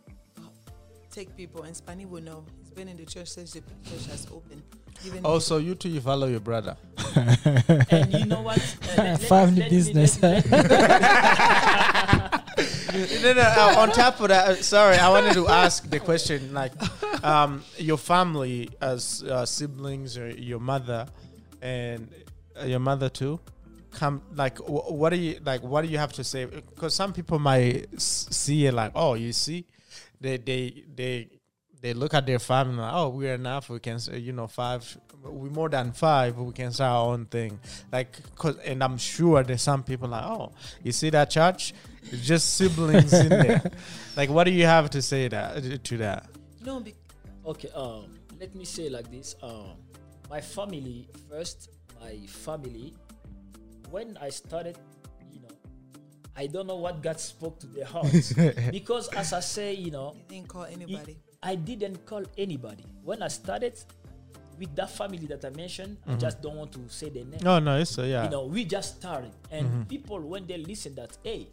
take people. And Spani will know. He's been in the church since the church has opened. Even Also, you too, you follow your brother. and you know what Uh, let- let Family let business. let me- no, no. uh, on top of that, uh, sorry, I wanted to ask the question like, um, your family as uh, siblings or your mother and uh, your mother too, come like, wh- what do you like? What do you have to say? Because some people might s- see it like, oh, you see, they they they they look at their family like, oh, we're enough. We can, say, you know, five. We more than five. We can start our own thing. Like, cause, and I'm sure there's some people like, oh, you see that church? It's just siblings in there. Like, what do you have to say that to that? no, be- okay um let me say like this um my family first my family when i started you know i don't know what god spoke to their hearts because as i say you know he didn't call it- anybody. I didn't call anybody. When i started with that family that i mentioned i mhm. just don't want to say the name. No, no, it's uh, yeah. you know we just started. And mhm. people when they listen that hey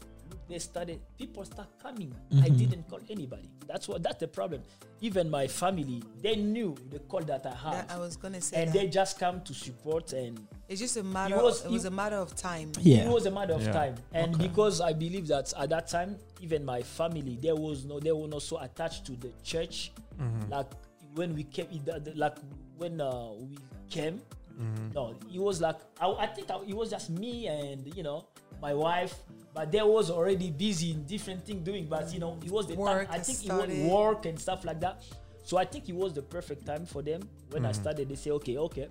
they started people start coming. I mhm. didn't call anybody. That's what that's the problem. Even my family they knew the call that i had. That, I was gonna say and that. they just come to support and it's just a matter. was- it was a matter of time. Yeah. it was a matter of Yeah. time. And because i believe that at that time even my family there was no they were not so attached to the church. Mm-hmm. Like when we came it- the- the- like when uh, we came mm-hmm. no it was like I, I think I, it was just me and you know my wife. But they was already busy in different things doing but you know it was the Work time i has think it was work and stuff like that. So i think it was the perfect time for them. When i mm-hmm. started they say okay okay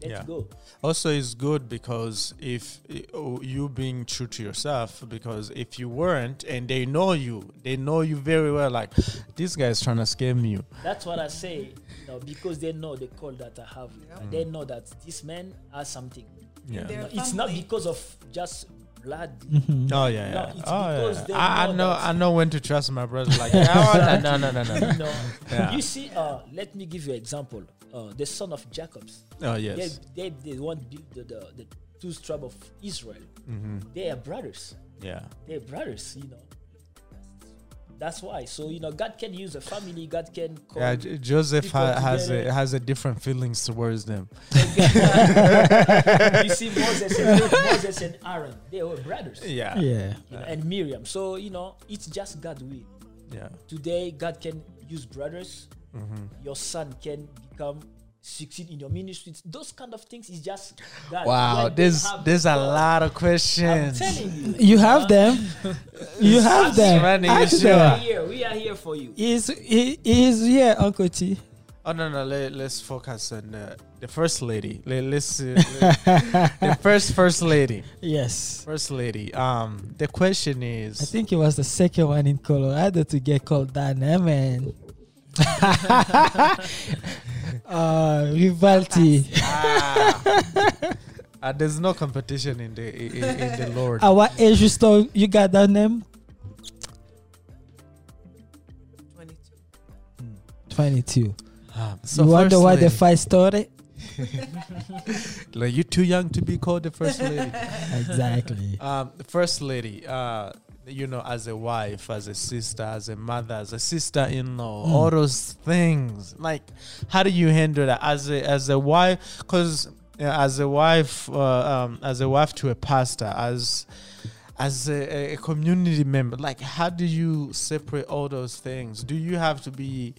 let's Yeah. go Also, it's good because if uh, you being true to yourself, because if you weren't and they know you, they know you very well. Like this guy is trying to scam you. That's what I say, you know, because they know the call that I have. They know that this man has something. Yeah. You know, it's not because of just blood. Oh yeah, yeah. it's oh, yeah. they I, I know know, I know when to trust my brother. Like, no, no, no, no, no. You Yeah. you see. Uh, let me give you an example. Uh, the son of Jacob's. Oh yes. They, they, they want build the, the, the two tribe of Israel. Mm-hmm. They are brothers. Yeah. They're brothers. You know. That's why. So you know, God can use a family. God can call. Yeah, J- Joseph ha- has a, has a different feelings towards them. you see Moses and Moses and Aaron. They were brothers. Yeah, Yeah. you know, and Miriam. So you know, it's just God will. yeah. Today, God can use brothers. Mm-hmm. Your son can become succeed in your ministry. Those kind of things is just God. Wow, When there's there's a lot of I'm questions. telling you, You have them. You have them. Randy, you Ask sure? we are them. here. We are here for you. He's he, he's here, Uncle T. Oh no no, let, let's focus on uh, the first lady. Let, let's uh, the first first lady. Yes. First lady. Um, the question is. I think it was the second one in Colorado to get called that name, man uh. Ah. Uh, there's no competition in the in, in the Lord. Our age is you got that name? 22. Hmm. 22. Um, so you wonder why the fight started? like you're too young to be called the first lady. exactly. Um, first lady. Uh, you know, as a wife, as a sister, as a mother, as a sister-in-law, Mm. all those things. Like, how do you handle that as a as a wife? Because as a wife, uh, um, as a wife to a pastor, as as a, a community member, like, how do you separate all those things? Do you have to be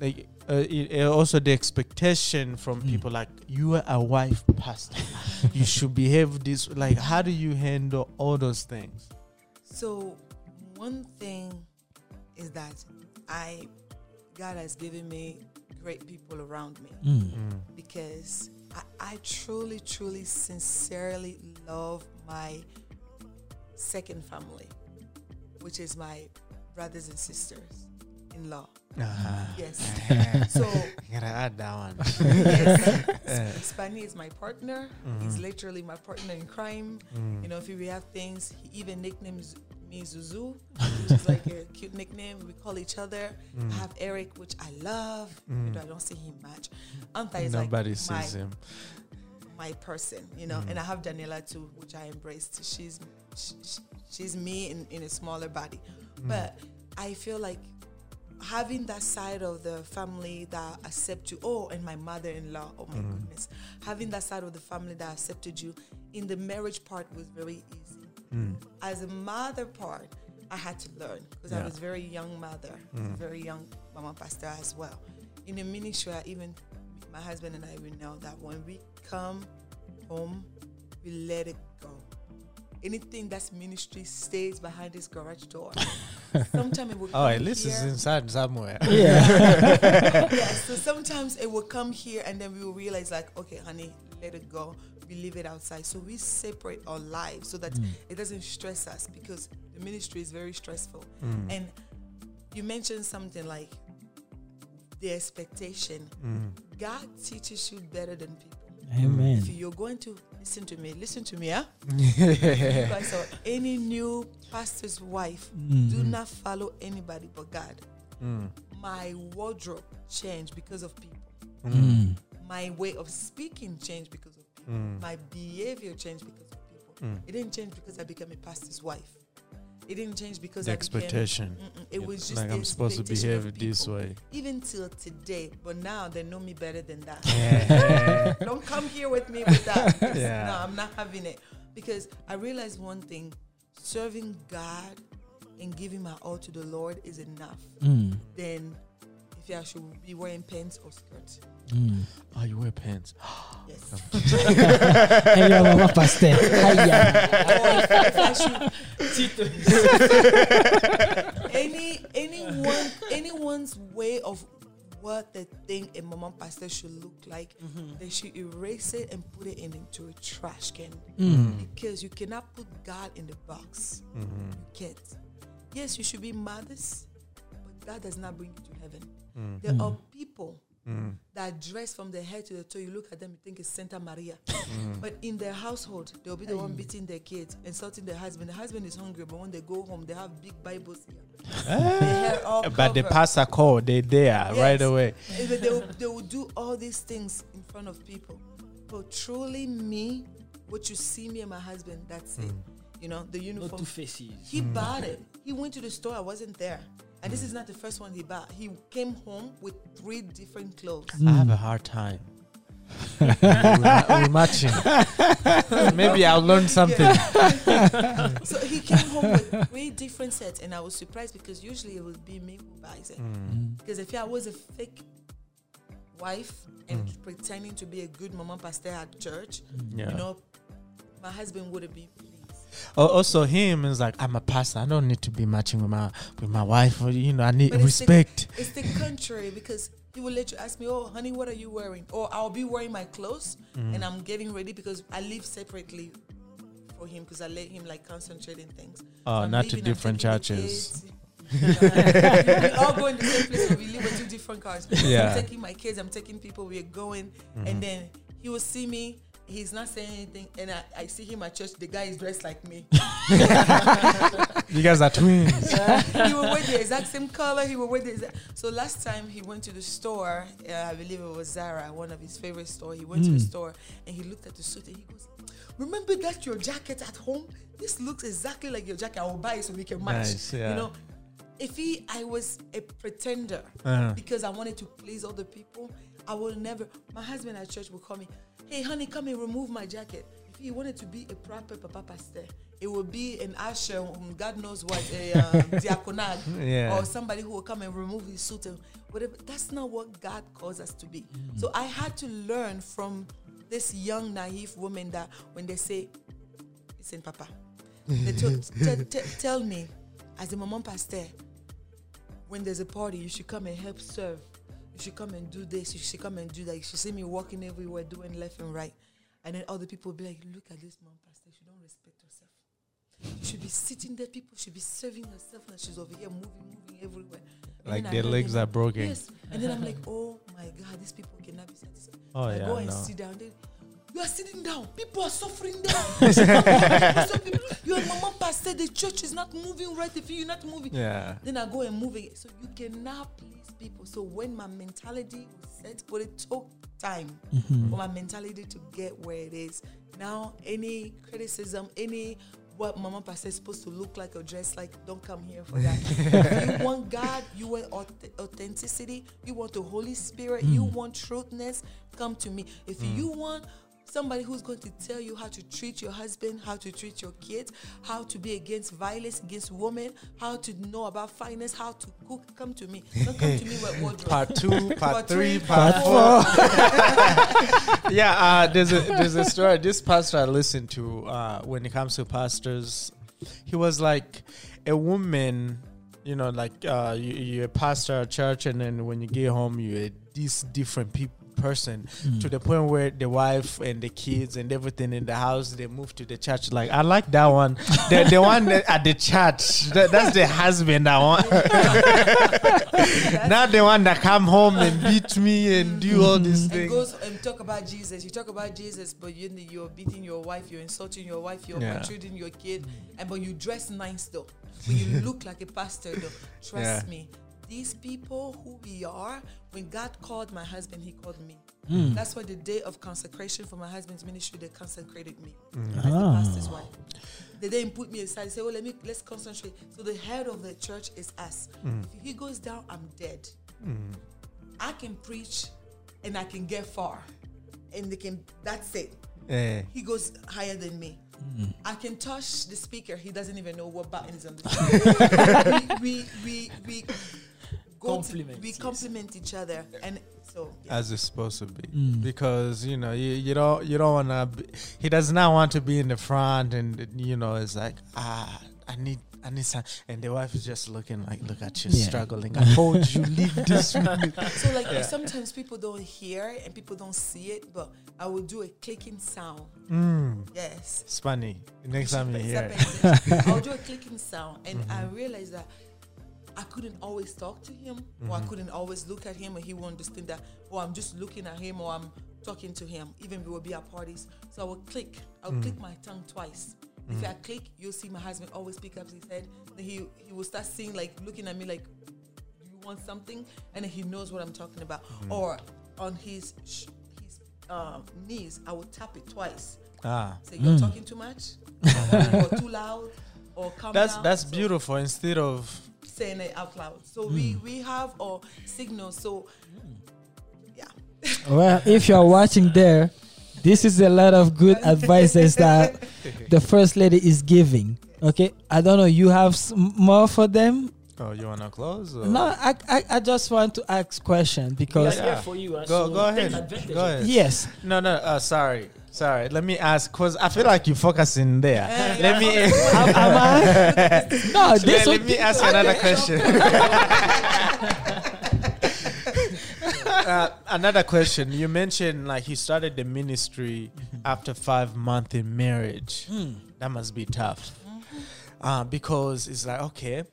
like? Uh, it, uh, also the expectation from Mm. people like you are a wife pastor you should behave this like how do you handle all those things So one thing is that I God has given me great people around me Mm. because I, I truly, truly, sincerely love my second family, which is my brothers and sisters in law. Uh-huh. Yes. So you gotta add that one yes, Spani is my partner. He's Mhm. literally my partner in crime. Mm. You know, if we have things, he even nicknames me Zuzu, which is like a cute nickname. We call each other. Mm. I have Eric, which I love. Mm. You know, I don't see him much. Anta is nobody like my, sees him my person, you know. Mm. And I have Daniela too, which I embraced. She's she, she- she's me in, in a smaller body. Mm. But I feel like having that side of the family that accept you. Oh, and my mother-in-law. Oh my Mm. goodness, having that side of the family that accepted you in the marriage part was very easy. Mm. As a mother part, I had to learn because I was very young mother, Mm. very young mama pastor as well. In the ministry, I even my husband and I we know that when we come home, we let it go. Anything that's ministry stays behind this garage door. Sometimes it will oh come at least it's here. inside somewhere Yeah. yeah, so sometimes it will come here and then we will realize like, okay, honey, let it go. We leave it outside. So we separate our lives so that Mm. it doesn't stress us because the ministry is very stressful. Mm. And you mentioned something like the expectation. Mm. God teaches you better than people. Amen. If you're going to listen to me, listen to me, huh? You guys are any new pastor's wife, do Mm. not follow anybody but God. Mm. My wardrobe changed because of people. Mm. My way of speaking changed because of people. Mm. My behavior changed because of people. Mm. It didn't change because I became a pastor's wife. It didn't change because the I expectation Mm-mm, it was just like i'm supposed to behave this way Even till today, but now they know me better than that. yeah. Don't come here with me with that. Yeah. No, I'm not having it. Because I realized one thing serving God and giving my all to the Lord is enough. Mm. Then, if I should be wearing pants or skirts. Mm. oh you wear pants Yes. Hey, your mama pastor. Hiya. or if, if I should any anyone anyone's way of what they think a mama pastor should look like, they should erase it and put it in into a trash can. Mm. Because you cannot put God in the box. Mhm. You can't. Yes, you should be modest, but God does not bring you to heaven. Mm. There Mm. are people Mm. that dress from the head to the toe. You look at them, you think it's Santa Maria. Mm. But in their household, they'll be the one beating their kids, insulting their husband. The husband is hungry, but when they go home, they have big Bibles here. hair all but the pastor call they're there right away they, will, they will do all these things in front of people. But truly, me, what you see me and my husband, that's it. You know, the No uniform. two faces. He bought it. He went to the store. I wasn't there. And this is not the first one he bought. He came home with three different clothes. Mm. I have a hard time. we're, we're matching. Maybe I'll learn something. so he came home with three different sets, and I was surprised because usually it would be me who buys it. Mm. mm. Because if I was a fake wife and mm. pretending to be a good mama pastor at church, Yeah. you know, my husband wouldn't be pleased. Al- Also, him is like, I'm a pastor. I don't need to be matching with my with my wife. Or, you know, I need But it's the- respect. It's the contrary because he will let you ask me, "Oh, honey, what are you wearing?" Or I'll be wearing my clothes Mm. and I'm getting ready because I live separately for him because I let him like concentrate in things. Oh, I'm not to different churches. we all go in the same place, but we live with two different cars. Yeah. I'm taking my kids, I'm taking people, we're going, Mm-hmm. and then he will see me he's not saying anything, and I, I see him at church. The guy is dressed like me. You guys are twins. he will wear the exact same color. He will wear the exact. So last time he went to the store, uh, I believe it was Zara, one of his favorite store. He went to the Mm. store and he looked at the suit and he goes, "Remember that your jacket at home? This looks exactly like your jacket. I will buy it so we can match." Nice, yeah. You know, if he, I was a pretender Uh-huh. because I wanted to please other people, I will never. My husband at church would call me, "Hey, honey, come and remove my jacket." If he wanted to be a proper papa pastor, it would be an usher, um, God knows what, a um, diaconal, Yeah. or somebody who will come and remove his suit and whatever. That's not what God calls us to be. So I had to learn from this young naive woman that when they say, "Listen, Papa," they told, t- t- tell me, as a mama pastor, when there's a party, you should come and help serve. You should come and do this. You should come and do that. You should see me walking everywhere, doing left and right. And then other people be like, look at this mom pastor. She don't respect herself. She should be sitting there. People should be serving herself. And she's over here moving, moving everywhere. And Like I their legs are broken. Yes. And then I'm like, oh my God, these people cannot be satisfied. Oh, I yeah, go and no. sit down. They, you are sitting down. People are suffering there. You are mama pastor. The church is not moving right. If you're not moving, Yeah. then I go and move it. So you cannot please people. So when my mentality was set, but it took time mm-hmm. for my mentality to get where it is. Now, any criticism, any what Mama Pastor is supposed to look like or dress like, don't come here for that. you want God, you want authenticity, you want the Holy Spirit, you mm. want truthness, come to me. If mm. you want somebody who's going to tell you how to treat your husband, how to treat your kids, how to be against violence against women, how to know about finance, how to cook. Come to me. Don't come to me with wardrobe. Part two, part Part three, three, part part four. yeah, uh, there's a there's a story. This pastor I listened to uh, when it comes to pastors, he was like a woman. You know, like uh, you, you're a pastor at church, and then when you get home, you're these different people person to mm. the point where the wife and the kids and everything in the house they move to the church like i like that one the, the one that at the church that, that's the husband i want not the one that come home and beat me and do all mm-hmm. these and things. goes and talk about Jesus. You talk about Jesus, but you you're beating your wife, you're insulting your wife, you're Yeah. maltreating your kid, mm. and but you dress nice though. But you look like a pastor though. Trust Yeah. me. These people who we are, when God called my husband, he called me. Mm. That's why the day of consecration for my husband's ministry, they consecrated me Mm. as the Ah. pastor's wife. They didn't put me aside. Say, "Oh, let me let's concentrate." So the head of the church is us. Mm. If he goes down, I'm dead. I can preach, and I can get far, and they can. That's it. Eh, He goes higher than me. I can touch the speaker. He doesn't even know what button is on the speaker. we, we, we, we go Complement, to, we yes. complement each other, and so yeah. as it's supposed to be, because you know you, you don't you don't wanna. He does not want to be in the front, and you know it's like ah, I need. I need some, and the wife is just looking like, look at you Yeah. struggling. I told you leave this. with me." So like sometimes people don't hear and people don't see it, but I will do a clicking sound. Mm, Yes. it's funny. Next time you hear stop it, it. I'll do a clicking sound, and I realize that I couldn't always talk to him, or I mm-hmm. couldn't always look at him, and he wouldn't understand that. Or I'm just looking at him, or I'm talking to him. Even we will be at parties, so I will click. I'll click mm. my tongue twice. If I mm. click, you'll see my husband always pick up his head. He he will start seeing like looking at me like, "Do you want something?" And he knows what I'm talking about. Mm-hmm. Or on his sh- his um, knees, I will tap it twice. ah, Say you're mm. talking too much, or too loud, or calm that's down. that's So beautiful. Instead of Saying it out loud. So we we have our signals. So yeah, Well, if you're watching there, this is a lot of good advices that the first lady is giving. Okay, I don't know. You have s- more for them? oh, you wanna close? Or? No, I, I I just want to ask question because Yeah. here for you. uh, Go so go ahead. Go ahead. yes, No, no. Uh, sorry, sorry. Let me ask, cause I feel like you're focusing there. Eh, Let me. am? No, this let, let me ask another question. uh, another question. You mentioned like he started the ministry after five months in marriage. That must be tough, uh, because it's like okay,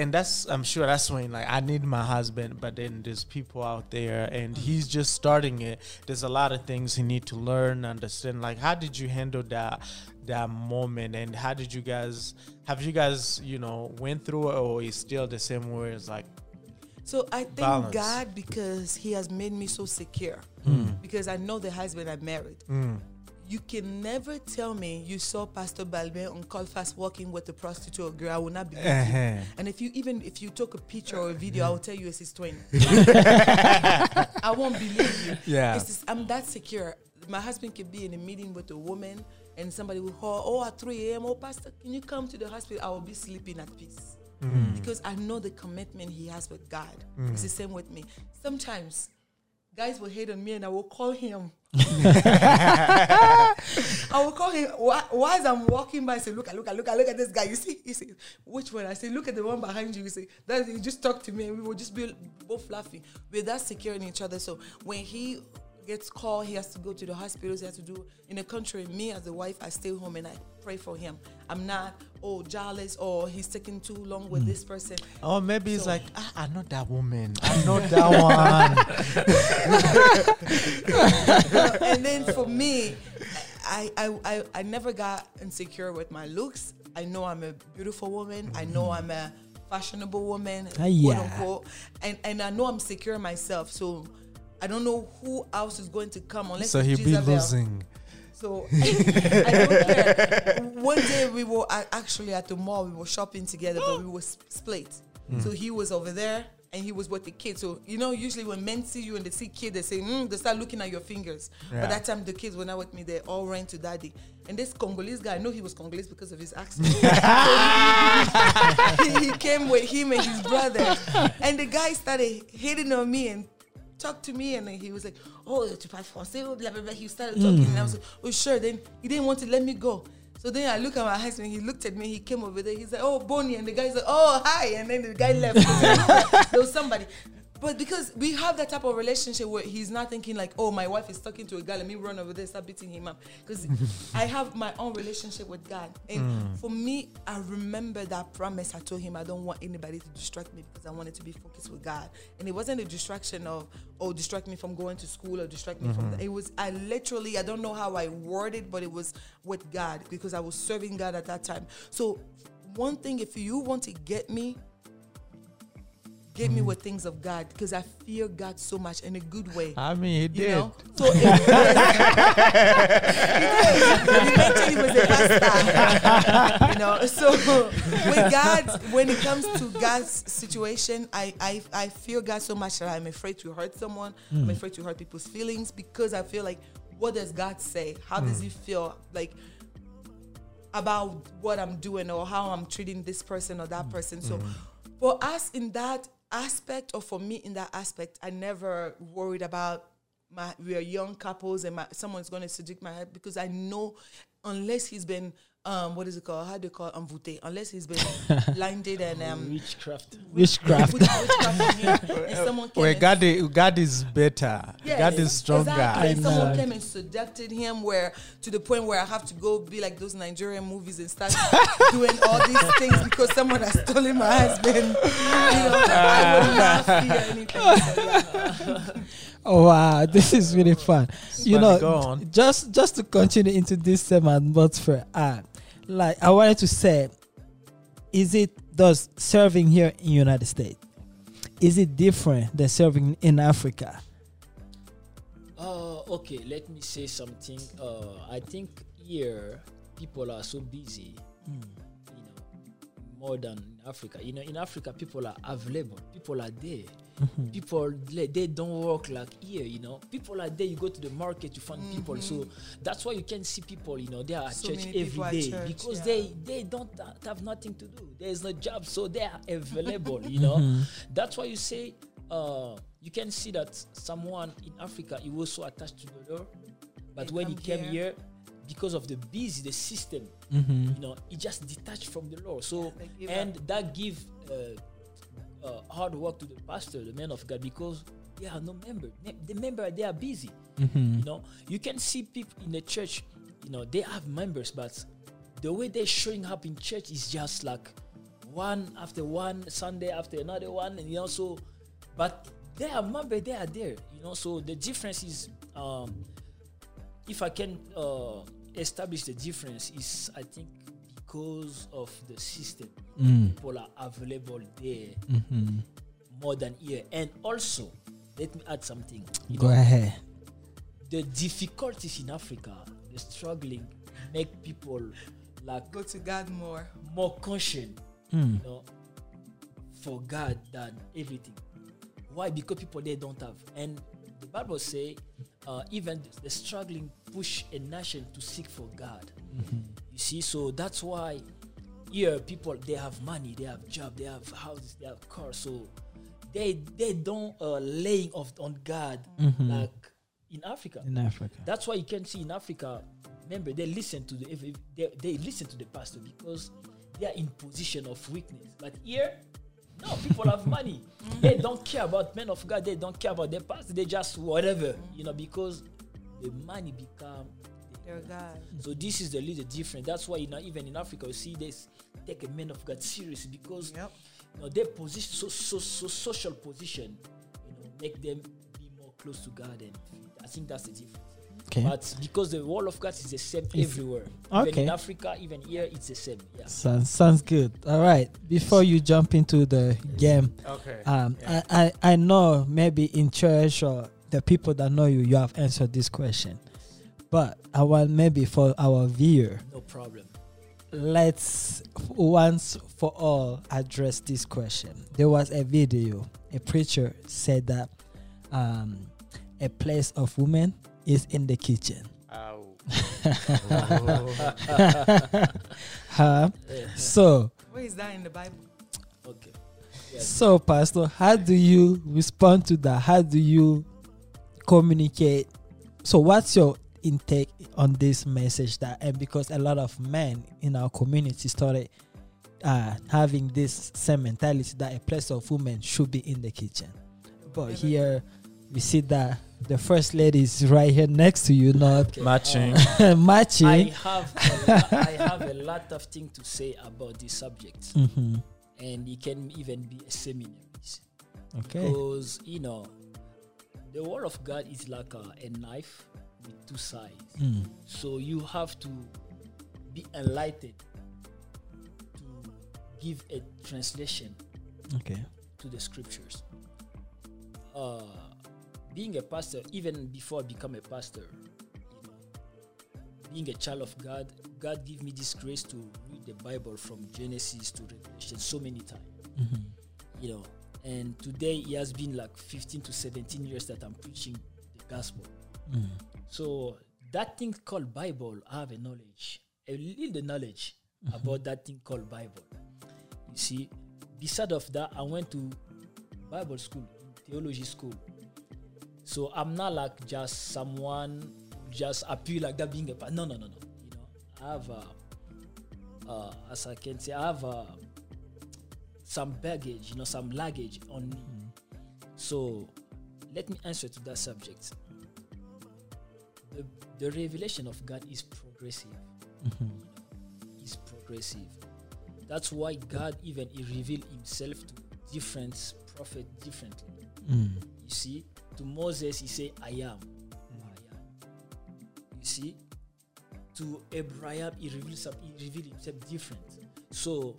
and that's I'm sure that's when like I need my husband, but then there's people out there and mm. he's just starting it. There's a lot of things he need to learn, understand. Like how did you handle that that moment and how did you guys have you guys, you know, went through it or is still the same way it's like So I thank Balance. God because He has made me so secure. Hmm. Because I know the husband I married. Hmm. You can never tell me you saw Pastor Balbin on Colfax walking with a prostitute or girl. I will not believe you. Uh-huh. And if you even if you took a picture or a video, I will tell you it's his twin. I won't believe you. Yeah. Just, I'm that secure. My husband can be in a meeting with a woman and somebody will call, oh, at 3 a.m., oh, Pastor, can you come to the hospital? I will be sleeping at peace. Because I know the commitment he has with God. It's the same with me. Sometimes guys will hate on me and I will call him. I will call him wh- I'm walking by. I say, look at, look at, look look at this guy. You see, he see, which one? I say, look at the one behind you. He say, that you just talk to me, and we will just be both laughing. We're that secure in each other. So when he gets called, he has to go to the hospitals. He has to do in the country. Me as a wife, I stay home and I pray for him. I'm not oh jealous or he's taking too long with this person. Oh, maybe it's So- like ah, I'm not that woman. I'm not that one. and then for me, I, I, I, I never got insecure with my looks. I know I'm a beautiful woman. I know I'm a fashionable woman, Ah, quote unquote. And, and I know I'm secure myself. So I don't know who else is going to come unless so it's he be losing. So I don't care. One day we were actually at the mall. We were shopping together, but we were split. So he was over there and he was with the kids. So you know, usually when men see you and they see kids, they say, mm, they start looking at your fingers. Yeah. But that time the kids were not with me. They all ran to daddy. And this Congolese guy, I know he was Congolese because of his accent. So he, he came with him and his brother, and the guy started hitting on me and talked to me, and then he was like, "Oh, tu parles français?" Blah blah blah. He started talking, and I was like, "Oh, sure." Then he didn't want to let me go. So then I look at my husband. He looked at me. He came over there. He's like, "Oh, Bonnie," and the guy's like, "Oh, hi," and then the guy left. there was somebody. But because we have that type of relationship where he's not thinking like, oh, my wife is talking to a guy, let me run over there, start beating him up. Because I have my own relationship with God. And mm. for me, I remember that promise I told him I don't want anybody to distract me because I wanted to be focused with God. And it wasn't a distraction of, oh, distract me from going to school or distract me from mm-hmm. that. It was, I literally, I don't know how I worded, but it was with God because I was serving God at that time. So one thing, if you want to get me, get me mm. with things of God because I fear God so much in a good way. I mean, he did. know, so it, he was a pastor. you know, so with God, when it comes to God's situation, I, I I fear God so much that I'm afraid to hurt someone. I'm mm. afraid to hurt people's feelings because I feel like, what does God say? How does mm. He feel? Like about what I'm doing or how I'm treating this person or that person. So for us in that aspect or for me in that aspect, I never worried about my we are young couples and my someone's gonna seduce my head because I know unless he's been um what is it called? How do you call it? envoûté? Unless he's been blinded and um Witchcraft. Witchcraft. with witchcraft and someone came Where God, is, God is better. Yes, God is stronger. Exactly. I Someone know. came and seducted him where to the point where I have to go be like those Nigerian movies and start doing all these things because someone has stolen my husband. You know, I would not fear anything. Oh wow, this is really fun. you know, just just to continue into this same atmosphere, uh, like I wanted to say, is it does serving here in United States is it different than serving in Africa? Uh, okay, let me say something. Uh, I think here people are so busy, you know, more than in Africa. You know, in Africa people are available. People are there. People they, they don't work like here. You know, people are there. You go to the market, you find people. So that's why you can see people. You know, they are at So church many every people at day church, because yeah. they they don't ha- have nothing to do. There is no job, so they are available. you know, that's why you say uh, you can see that someone in Africa he was so attached to the Lord, but They when he came here. here, because of the busy the system, you know, he just detached from the law So They give and that give uh, uh, hard work to the pastor, the man of God, because they are no member. Me- The member they are busy. You know, you can see people in the church. You know, they have members, but the way they're showing up in church is just like one after one Sunday after another one, and you know so. But they are member, they are there, you know. So the difference is, um, if I can uh, establish the difference, is I think because of the system, Mm. people are available there Mm-hmm. more than here, and also let me add something. You Go know, ahead. the difficulties in Africa, the struggling, make people like Go to God more. more conscious, Mm. you know, for God than everything. Why? Because people they don't have, and the Bible say, uh, even the, the struggling push a nation to seek for God. You see, so that's why here people they have money, they have job, they have houses, they have cars, so they they don't uh, laying off on God like in Africa. In Africa. That's why you can see in Africa, remember they listen to the they, they listen to the pastor because they are in position of weakness. But here, no, people have money. They don't care about men of God. They don't care about their pastor. They just whatever, you know, because the money become. Dear God. So this is the little difference. That's why you know, even in Africa, you see this take a man of God serious because Yep. you know their position, so, so so social position, you know, make them be more close to God, and I think that's the difference. Okay. But because the wall of God is the same It's- everywhere, even okay. in Africa, even here, it's the same. Yeah. Sounds sounds good. All right. Before you jump into the game, Okay. um, Yeah. I, I I know maybe in church or the people that know you, you have answered this question, but I want maybe for our viewer, No problem. let's once for all address this question. There was a video. A preacher said that um, a place of women is in the kitchen. Ow. Huh? Yeah. So, Where is that in the Bible? Okay. Yes. so Pastor, how do you respond to that? How do you communicate? So, what's your intake on this message? That and because a lot of men in our community started uh, having this same mentality that a place of women should be in the kitchen, but here we see that the first lady is right here next to you, not Okay. Matching. Uh, I have a I have a lot of things to say about this subject, hmm and it can even be a seminar. Okay. Because you know, the word of God is like a, a knife with two sides. Mm. So you have to be enlightened to give a translation Okay. to the scriptures. Uh, being a pastor, even before I become a pastor, being a child of God, God gave me this grace to read the Bible from Genesis to Revelation so many times. Mhm. You know, and today it has been like 15 to 17 years that I'm preaching the gospel. Mm. So that thing called Bible, I have a knowledge, a little knowledge about that thing called Bible. You see, beside of that, I went to Bible school, theology school. So I'm not like just someone just appear like that being a no no no no. You know, I have uh, uh, as I can say, I have uh, some baggage, you know, some luggage on me. So let me answer to that subject the, the revelation of God is progressive. Mhm. You know, is progressive. That's why God even he revealed himself to different prophet differently. Mm. You see, to Moses he say, I am. who I am. You see, to Abraham he revealed he revealed himself different. So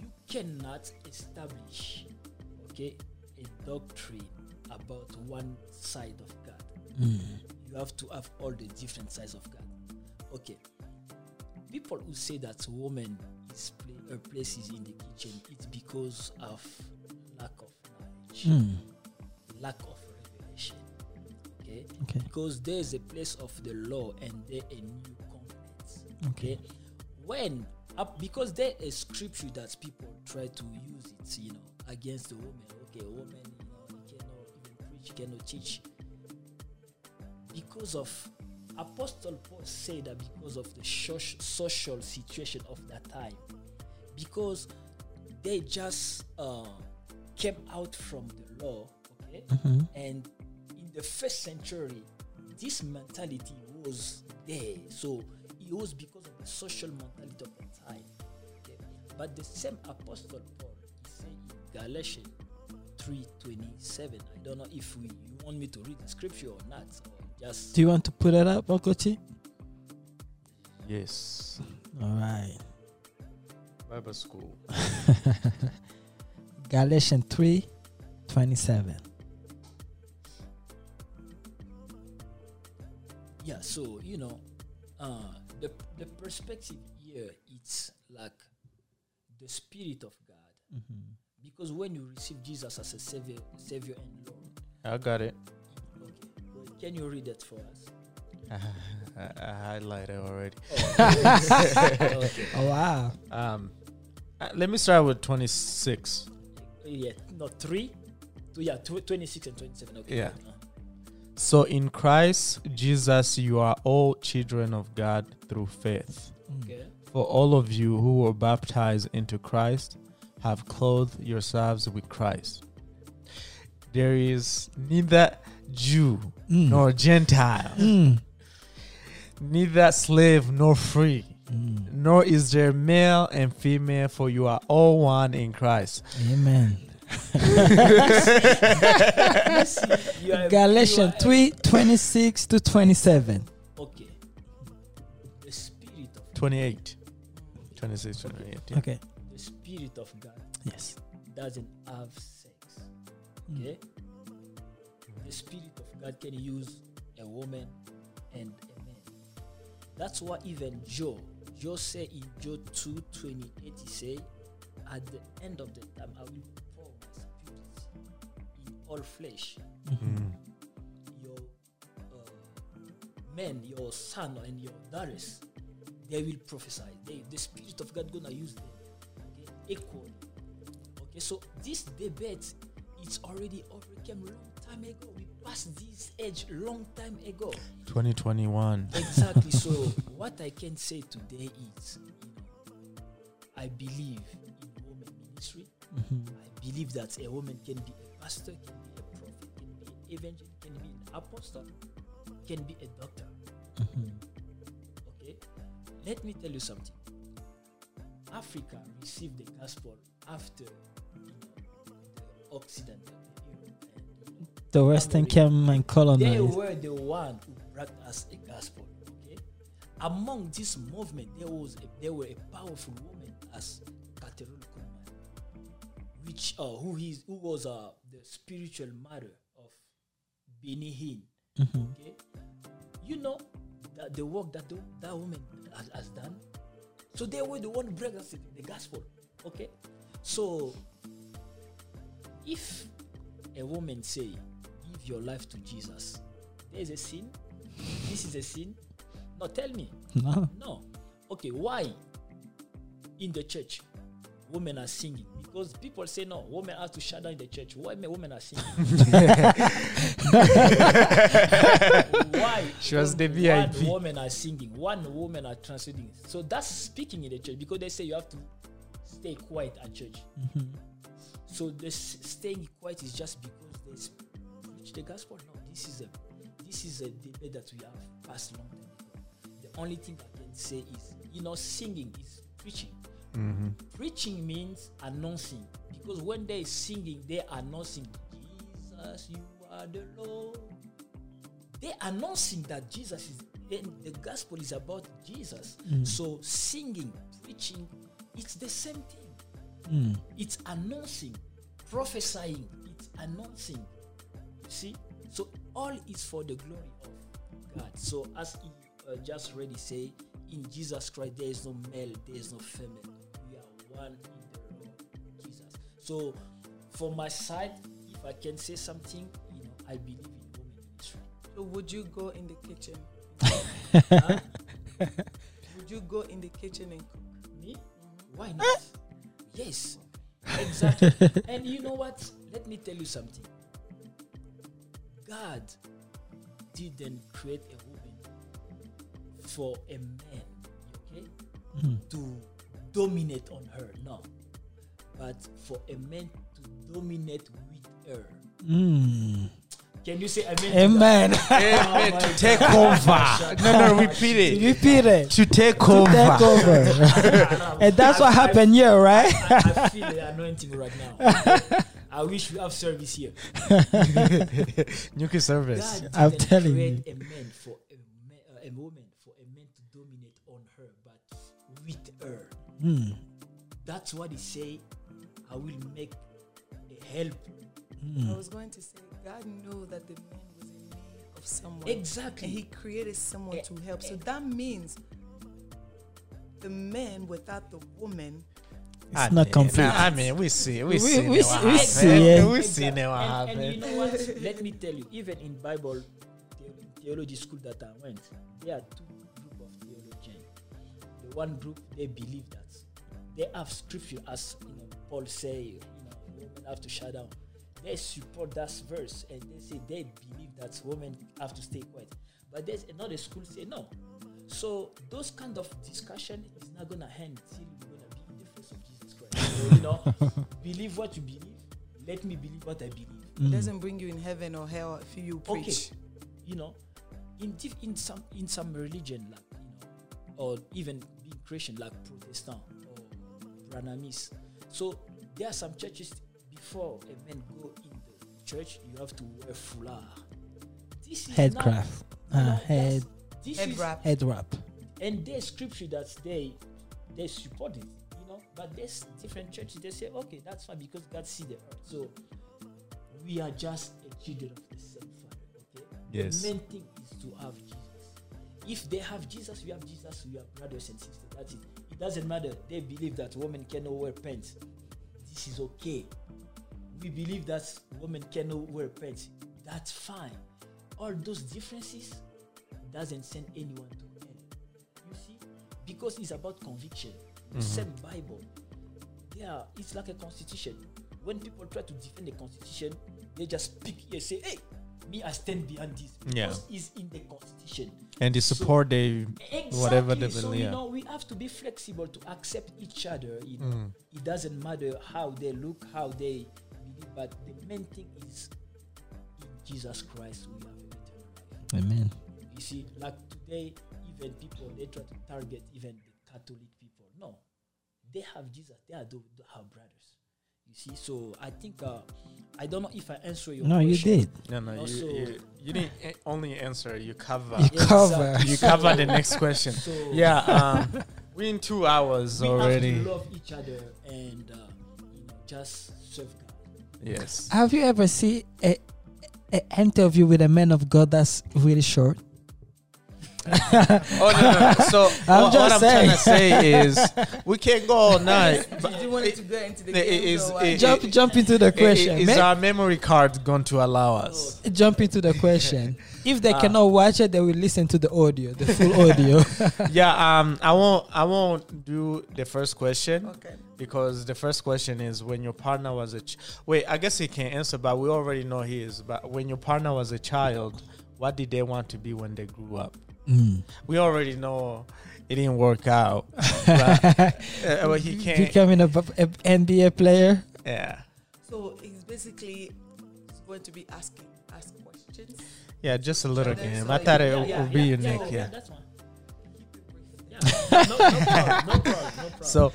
you cannot establish okay a doctrine about one side of God Mm. you have to have all the different sides of God. Okay. People who say that woman is play, her place is in the kitchen, it's because of lack of knowledge, Mm. lack of revelation. Okay? Okay. Because there is a place of the law and there a new covenant. Okay. Okay. When up because there is scripture that people try to use it, you know, against the woman. Okay, woman, you know, he cannot even preach, you cannot teach. Because of Apostle Paul said that because of the social situation of that time, because they just uh, came out from the law, okay, Mhm. and in the first century, this mentality was there. So it was because of the social mentality of the time. Okay? But the same apostle Paul is saying in Galatians three twenty seven. I don't know if we, you want me to read the scripture or not, just Do you want to put it up, Okochi? Yes. All right. Bible school. Galatians 3 27. yeah. So you know, uh, the the perspective here it's like the spirit of God, Mm-hmm. because when you receive Jesus as a savior, savior and Lord, I got it. Okay, well, can you read that for us? I, I highlighted already. Oh, okay. Oh, wow. Um, uh, let me start with 26. Yeah, no three, two, yeah, tw- twenty six and twenty seven. Okay. Yeah. Uh, So in Christ Jesus, you are all children of God through faith. okay. For all of you who were baptized into Christ have clothed yourselves with Christ. There is neither Jew Mm. nor Gentile, Mm. neither slave nor free, Mm. nor is there male and female, for you are all one in Christ. Amen. Galatians you 3 26 to 27. Okay. The spirit of 28. 26, 28. yeah. Okay. the spirit of God Yes. doesn't have sex. Okay? The spirit of God can use a woman and a man. That's why even Joel, Joel say in Joel 2 28, he say, At the end of the time, I will pour my spirit in all flesh. Mm. Your uh, men, your son and your daughters, they will prophesy. They, the spirit of God gonna use them okay, equally. Okay, so this debate it's already overcame long time ago. We passed this age long time ago. 2021. Exactly. so what I can say today is, I believe in women ministry. Mm-hmm. I believe that a woman can be a pastor, can be a prophet, can be an evangelist, can be an apostle, can be a doctor. Mm-hmm. Okay? Let me tell you something. Africa received the gospel after the Occident, The Western came and colonized. they were the one who brought us a gospel. Okay, among this movement, there was a, there were a powerful woman as Kathryn Kuhlman, which uh, who is who was uh, the spiritual mother of Benny Hinn. Okay, you know that the work that the, that woman has, has done. So they were the one who brought us the, the gospel. Okay, so if a woman say give your life to jesus. There is a sin. This is a sin. No tell me. No. no. Okay why in the church women are singing? Because people say no women have to shut down in the church. Why may women are singing? Why She was the one VIP. women are singing? One woman are translating so that's speaking in the church because they say you have to stay quiet at church. Mm-hmm. So the s- staying quiet is just because they s- preach the gospel. No, this is a this is a debate that we have passed long time ago. The only thing I can say is, you know, singing is preaching. Mm-hmm. Preaching means announcing because when they singing, they are announcing Jesus, you are the Lord. They announcing that Jesus is then the gospel is about Jesus. Mm. So singing, preaching, it's the same thing. Mm. It's announcing, prophesying, it's announcing. See? So all is for the glory of God. So as he uh, just already say, in Jesus Christ there is no male, there is no female. We are one in the Lord Jesus. So for my side, if I can say something, you know, I believe in women ministry. So would you go in the kitchen? Huh? Would you go in the kitchen and cook? Me? Why not? yes, exactly. and you know what? Let me tell you something. God didn't create a woman for a man, okay, to dominate on her. No, but for a man to dominate with her. Mm. Can you say amen? to? Amen. Amen. my to take God. over. No, no, repeat it. Repeat it. To take Take over. over. and that's what I- happened here, right? I, I feel the anointing right now. I wish we have service here. Nuki service. God I'm didn't telling create a man for a, ma- uh, a woman for a man to dominate on her, but with her. Hmm. That's what he say. I will make a help. I was going to say, God knew that the man was in need of someone. Exactly. And he created someone Eh, to help. So that means the man without the woman. It's ah, not complete. I mean, we see, we, We- see, we what see- we ah, see, yeah. we see now what and, happened. and you know what? Let me tell you, even in Bible theology school that I went, there are two group of theologians. The one group they believe that they have scripture as you know Paul say, you know, women have to shut down. They support that verse and they say they believe that women have to stay quiet. But there's another school say no. So those kind of discussion is not gonna end till you know, believe what you believe. Let me believe what I believe. It doesn't bring you in heaven or hell if you Okay. preach. You know, in diff- in some in some religion like you know, or even being Christian like Protestant or Brahmanis. So there are some churches before a man go in the church, you have to wear foulard. This is not- Headcraft. you know, Uh, head This Head is wrap. head wrap. and there's scripture that they they support it, you know. But there's different churches they say, okay, that's fine because God see the earth. So we are just a children of the same father. Okay. Yes. The main thing is to have Jesus. If they have Jesus, we have Jesus. We are brothers and sisters. That's it. It doesn't matter. They believe that women cannot wear pants. This is okay. We believe that women cannot wear pants. That's fine. All those differences doesn't send anyone to hell. You see, because it's about conviction. The same Bible. Yeah, it's like a constitution. When people try to defend the constitution, they just speak here, say, "Hey, me, I stand behind this." Yeah. It's in the constitution. and they So- support they Exactly. whatever they so you know we have to be flexible to accept each other. You know, Mm. it doesn't matter how they look, how they believe, but the main thing is in Jesus Christ we have eternal life. Amen. You see, like today, even people they try to target even the Catholic people. No, they have Jesus. They are the, the- our brothers. You see, so I think uh, I don't know if I answer your question. No, you did. No, no, you, Also- you, you didn't a- only answer. You cover. You Exactly. cover. you cover the next question. So Yeah, um, we in two hours we already. have to love each other and you know just serve God. Yes. Have you ever seen a, a interview with a man of God that's really short? Oh no, no. So I'm what, I'm trying to say is we can't go all night. But you want to go into the it- it games is- or what? it- jump, into the question. is our memory card going to allow us? jump into the question. If they Ah. cannot watch it, they will listen to the audio, the full audio. yeah. Um. I won't. I won't do the first question Okay. because the first question is when your partner was a. Ch- Wait. I guess he can answer, but we already know he is. But when your partner was a child, what did they want to be when they grew up? Mm. We already know it didn't work out. but, uh, but he can't. Becoming a, b- a NBA player. Yeah. So he's basically going to be asking ask questions. Yeah, just a little game. so I thought yeah, it yeah, would be unique. yeah, Yeah. that's one. Yeah, no, no problem, no problem. So,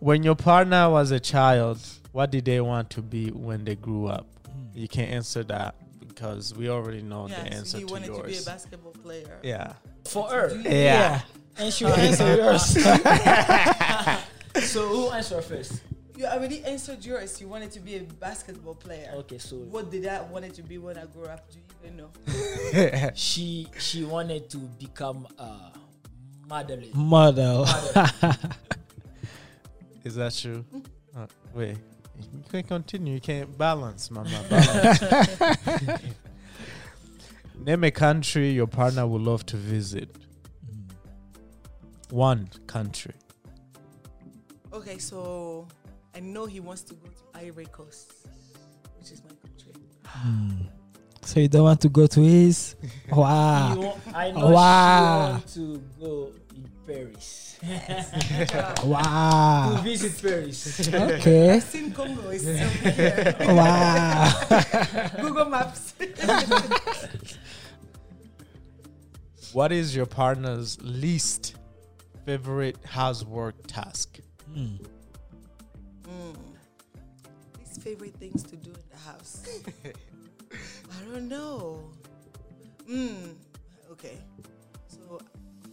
when your partner was a child, what did they want to be when they grew up? You can't answer that because we already know the yeah, answer so he to wanted to be a basketball player. yeah. For her. Yeah. And she will answer yours. So who answer first? You already answered yours. You wanted to be a basketball player. Okay, so What did I wanted to be when I grew up? Do you even know? she she wanted to become a modeling. Model. Is that true? Uh, wait. You can't continue. You can't balance, mama. Balance. Name a country your partner would love to visit. One country. Okay, so I know he wants to go to Ivory Coast, which is my country. Hmm. So you don't want to go to his? Wow. want- I know Wow. she want to go in Paris. Wow. to visit Paris. Okay. Sim Congo is over here. Wow. Google Maps. What is your partner's least favorite housework task? Hmm. His favorite things to do in the house. I don't know. Mm, okay. So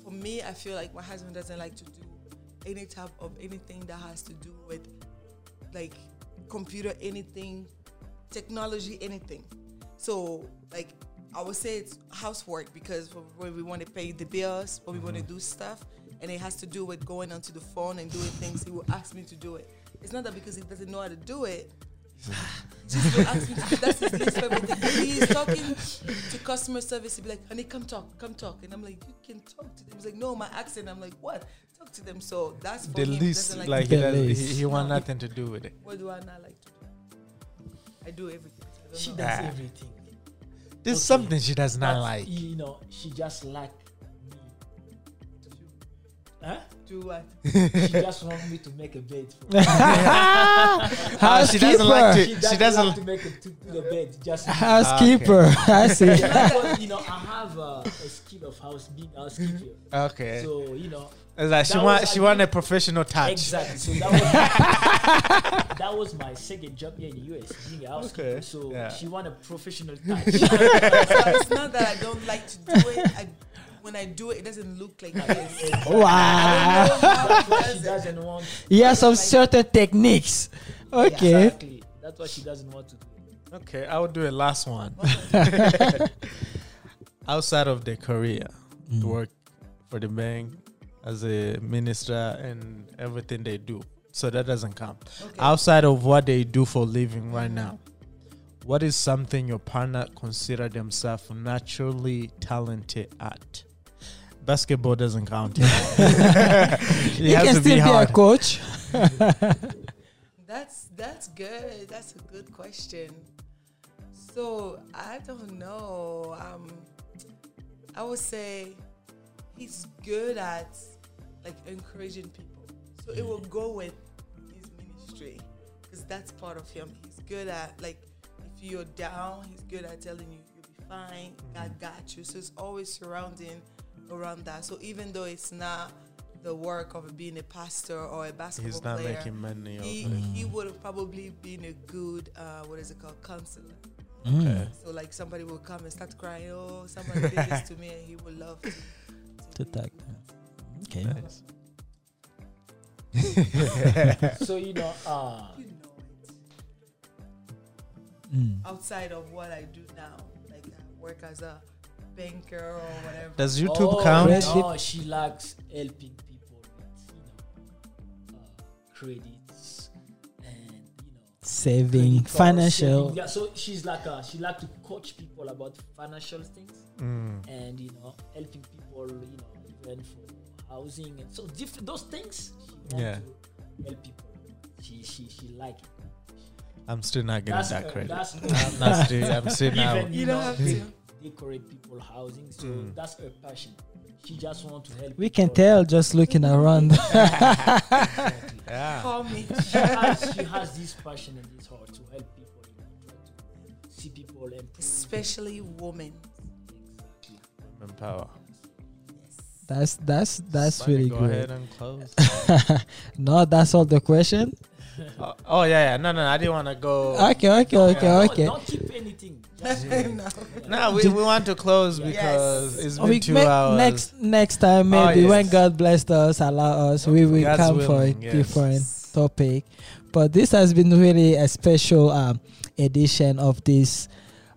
for me, I feel like my husband doesn't like to do any type of anything that has to do with like computer, anything, technology, anything. So like I would say it's housework because when we want to pay the bills, when we want to do stuff, and it has to do with going onto the phone and doing things, he will ask me to do it. It's not that because he doesn't know how to do it. Just will ask me to do that's his least favorite thing. He's talking to customer service, he'll be like, honey, come talk, come talk. And I'm like, you can talk to them. He's like, no, my accent. I'm like, what? Talk to them. So that's for The him. Least, doesn't like, to he, The does, he, least. he want nothing to do with it. What do I not like to do? I do everything. So I don't She know. does Ah. everything. There's Okay. something she does not But, like. You know, she just like me. Huh? Do what? She just wants me to make a bed for her. Ah, she doesn't like to. She She doesn't, doesn't. like to make a, to do the bed. Just Housekeeper. I see. Because, you know, I have uh, a skill of house being housekeeper. Okay. So you know, It's like she that want was- she I want a professional touch. exactly. So that was that was my second job here in the US, being a housekeeper. Okay, So yeah. she want a professional touch. so it's not that I don't like to do it. I, when I do it, it doesn't look like this. Wow. I don't know how That's he why does she doesn't want. Yeah, some certain techniques. Okay. Exactly. That's why she doesn't want to do. it. Okay, I will do a last one. Outside of the career, Mm. work for the bank as a minister and everything they do. So that doesn't count. Okay. Outside of what they do for living right now, what is something your partner consider themselves naturally talented at? Basketball doesn't count. it You has can to still be be a coach. That's that's good. That's a good question. So I don't know. Um, I would say he's good at like encouraging people. So it will go with his ministry because that's part of him. He's good at like if you're down, he's good at telling you you'll be fine. God got you. So it's always surrounding around that. So even though it's not the work of being a pastor or a basketball He's not player, making money. he, he would have probably been a good uh, what is it called counselor Mm. so like somebody will come and start crying oh somebody did this to me and he would love to, To talk. Okay. Nice. So you know, uh, you know it Mm. outside of what I do now like I work as a banker or whatever Does YouTube oh, count? Red No, she likes helping people with you know uh, credits and you know Saving, financial. saving. Yeah, so she's like uh, she like to coach people about financial things Mm. and you know helping people you know even for housing and so different those things. She Yeah. to help people. She she she like it. I'm still not getting That's that her- credit. that's her- I'm not still. I'm still now. You don't have to decorate people housing. So Mm. that's her passion. She just want to help. We can tell just looking around. Exactly. Yeah. call me she has she has this passion and this heart to help people, you know, to see people improve. especially women Exactly. Women power. That's that's that's Sunny, really go good. ahead and close. no, that's all the question. oh, oh, yeah, yeah. No, no, I didn't want to go. Okay, okay, okay, No, okay. Don't keep anything. No No, we, we want to close because Yes. it's Oh, been we two may- hours. next next time Oh, maybe when. God blessed us, allow us, we will God's come for a yes. different topic. But this has been really a special um, edition of this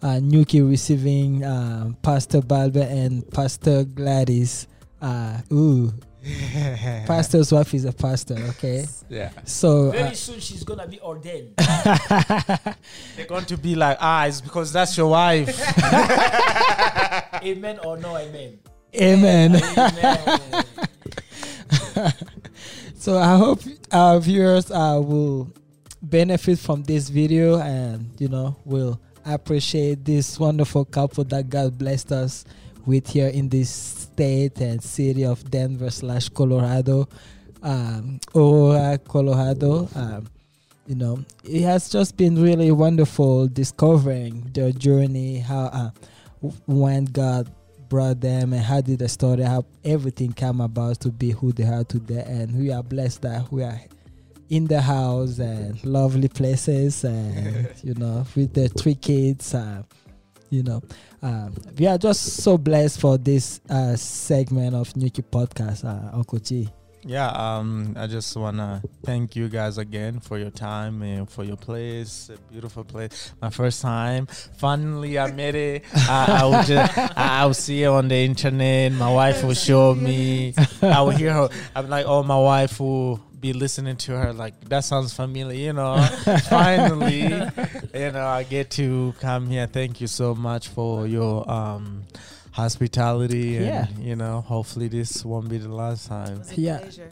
uh, Nuki receiving um, Pastor Balber and Pastor Gladys. Uh, ooh, pastor's wife is a pastor. Okay, yeah. so uh, very soon she's gonna be ordained. They're going to be like, ah, it's because that's your wife. amen or no amen. amen. Amen. So I hope our viewers uh, will benefit from this video and you know will appreciate this wonderful couple that God blessed us with here in this state and city of Denver slash Colorado, um, Aurora, Colorado. Um, you know, it has just been really wonderful discovering their journey, how uh, when God brought them and how did the story, how everything came about to be who they are today. And we are blessed that we are in the house and lovely places and, you know, with the three kids. Uh, you know, um, we are just so blessed for this uh, segment of Nuki Podcast, uh, Uncle G. Yeah, um, I just wanna thank you guys again for your time and for your place, a beautiful place. My first time, finally I made it. I, I would just, I, I would see it on the internet. My wife will show me. I will hear her. I'm like, oh, my wife will be listening to her. Like that sounds familiar, you know. finally, you know, I get to come here. Thank you so much for your um hospitality and Yeah. you know hopefully this won't be the last time It was a Yeah. pleasure.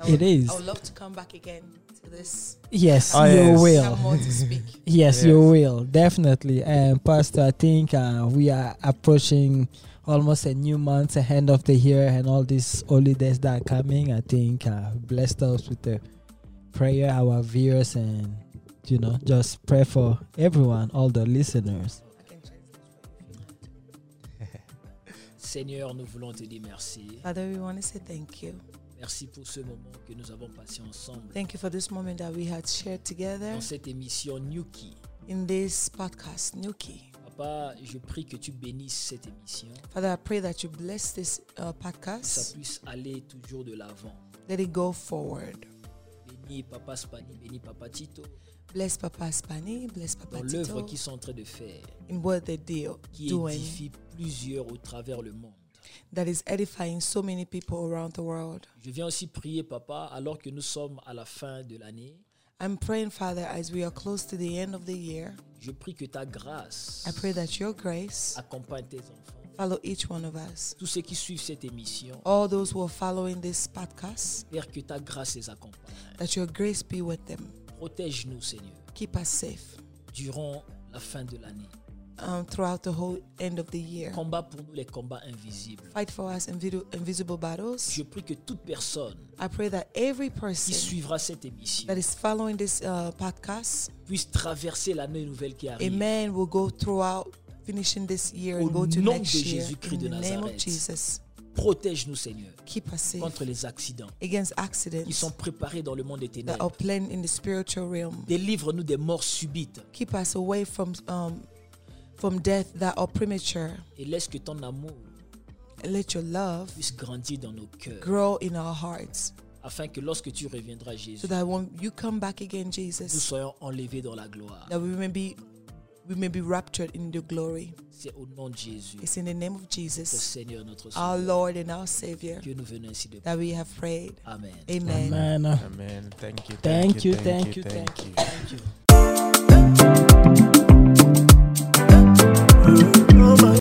I It would- is. I would love to come back again to this. Yes, Oh, you yes. will. Have more to speak. Yes, you will definitely. And Pastor, I think uh, we are approaching almost a new month, the end of the year, and all these holidays that are coming. I think uh, blessed us with the prayer, our viewers, and you know, just pray for everyone, all the listeners. I can translate for you if you want. Seigneur, nous voulons te dire merci. Father, we want to say thank you. Merci pour ce moment que nous avons passé ensemble Thank you for this moment that we had shared together dans cette émission Nuki. in this podcast, Nuki. Papa, je prie que tu bénisses cette émission, Father, I pray that you bless this uh, que ça podcast. puisse aller toujours de l'avant. Let it go forward. Bénis Papa Spani, bénis Papa Tito, Bless Papa Spani, bless Papa dans l'œuvre Tito qu'ils sont en train de faire, in what they do, qui doing édifie plusieurs au travers le monde. that is edifying so many people around the world. Je viens aussi prier, Papa, alors que nous sommes à la fin de l'année. I'm praying, Father, as we are close to the end of the year, Je prie que ta grâce I pray that your grace accompagne tes enfants. follow each one of us. Tous ceux qui suivent cette émission, All those who are following this podcast, Père, que ta grâce les accompagne. that your grace be with them. Protège-nous, Seigneur, Keep us safe durant la fin de l'année. Um, throughout the whole end of the year. Combat pour nous les combats invisibles. Fight for us invi- invisible battles. Je prie que toute personne I pray that every qui person suivra cette émission that is following this uh, podcast, puisse traverser l'année nouvelle qui arrive. amen, will go throughout finishing this year Au and go to nom next de year. Jésus-Christ de the name of Nazareth. Protège-nous, Seigneur, keep us safe contre les accidents against qui accidents sont préparés dans le monde des ténèbres. are planned in the spiritual realm. Délivre-nous des morts subites Keep us away from um, from death that are premature. et laisse que ton amour let your love puisse grandir dans nos cœurs grow in our hearts, afin que lorsque tu reviendras, Jésus, so that when you come back again, nous Jesus, soyons enlevés dans la gloire. that we may be we may be raptured in the glory. C'est au nom de Jésus, It's in the name of notre Jesus, Seigneur, notre our Sauveur, Lord and our Savior, que nous venons ainsi de that we have prayed. Amen. Amen. Amen. amen thank you Thank you, thank you, thank thank you Thank you.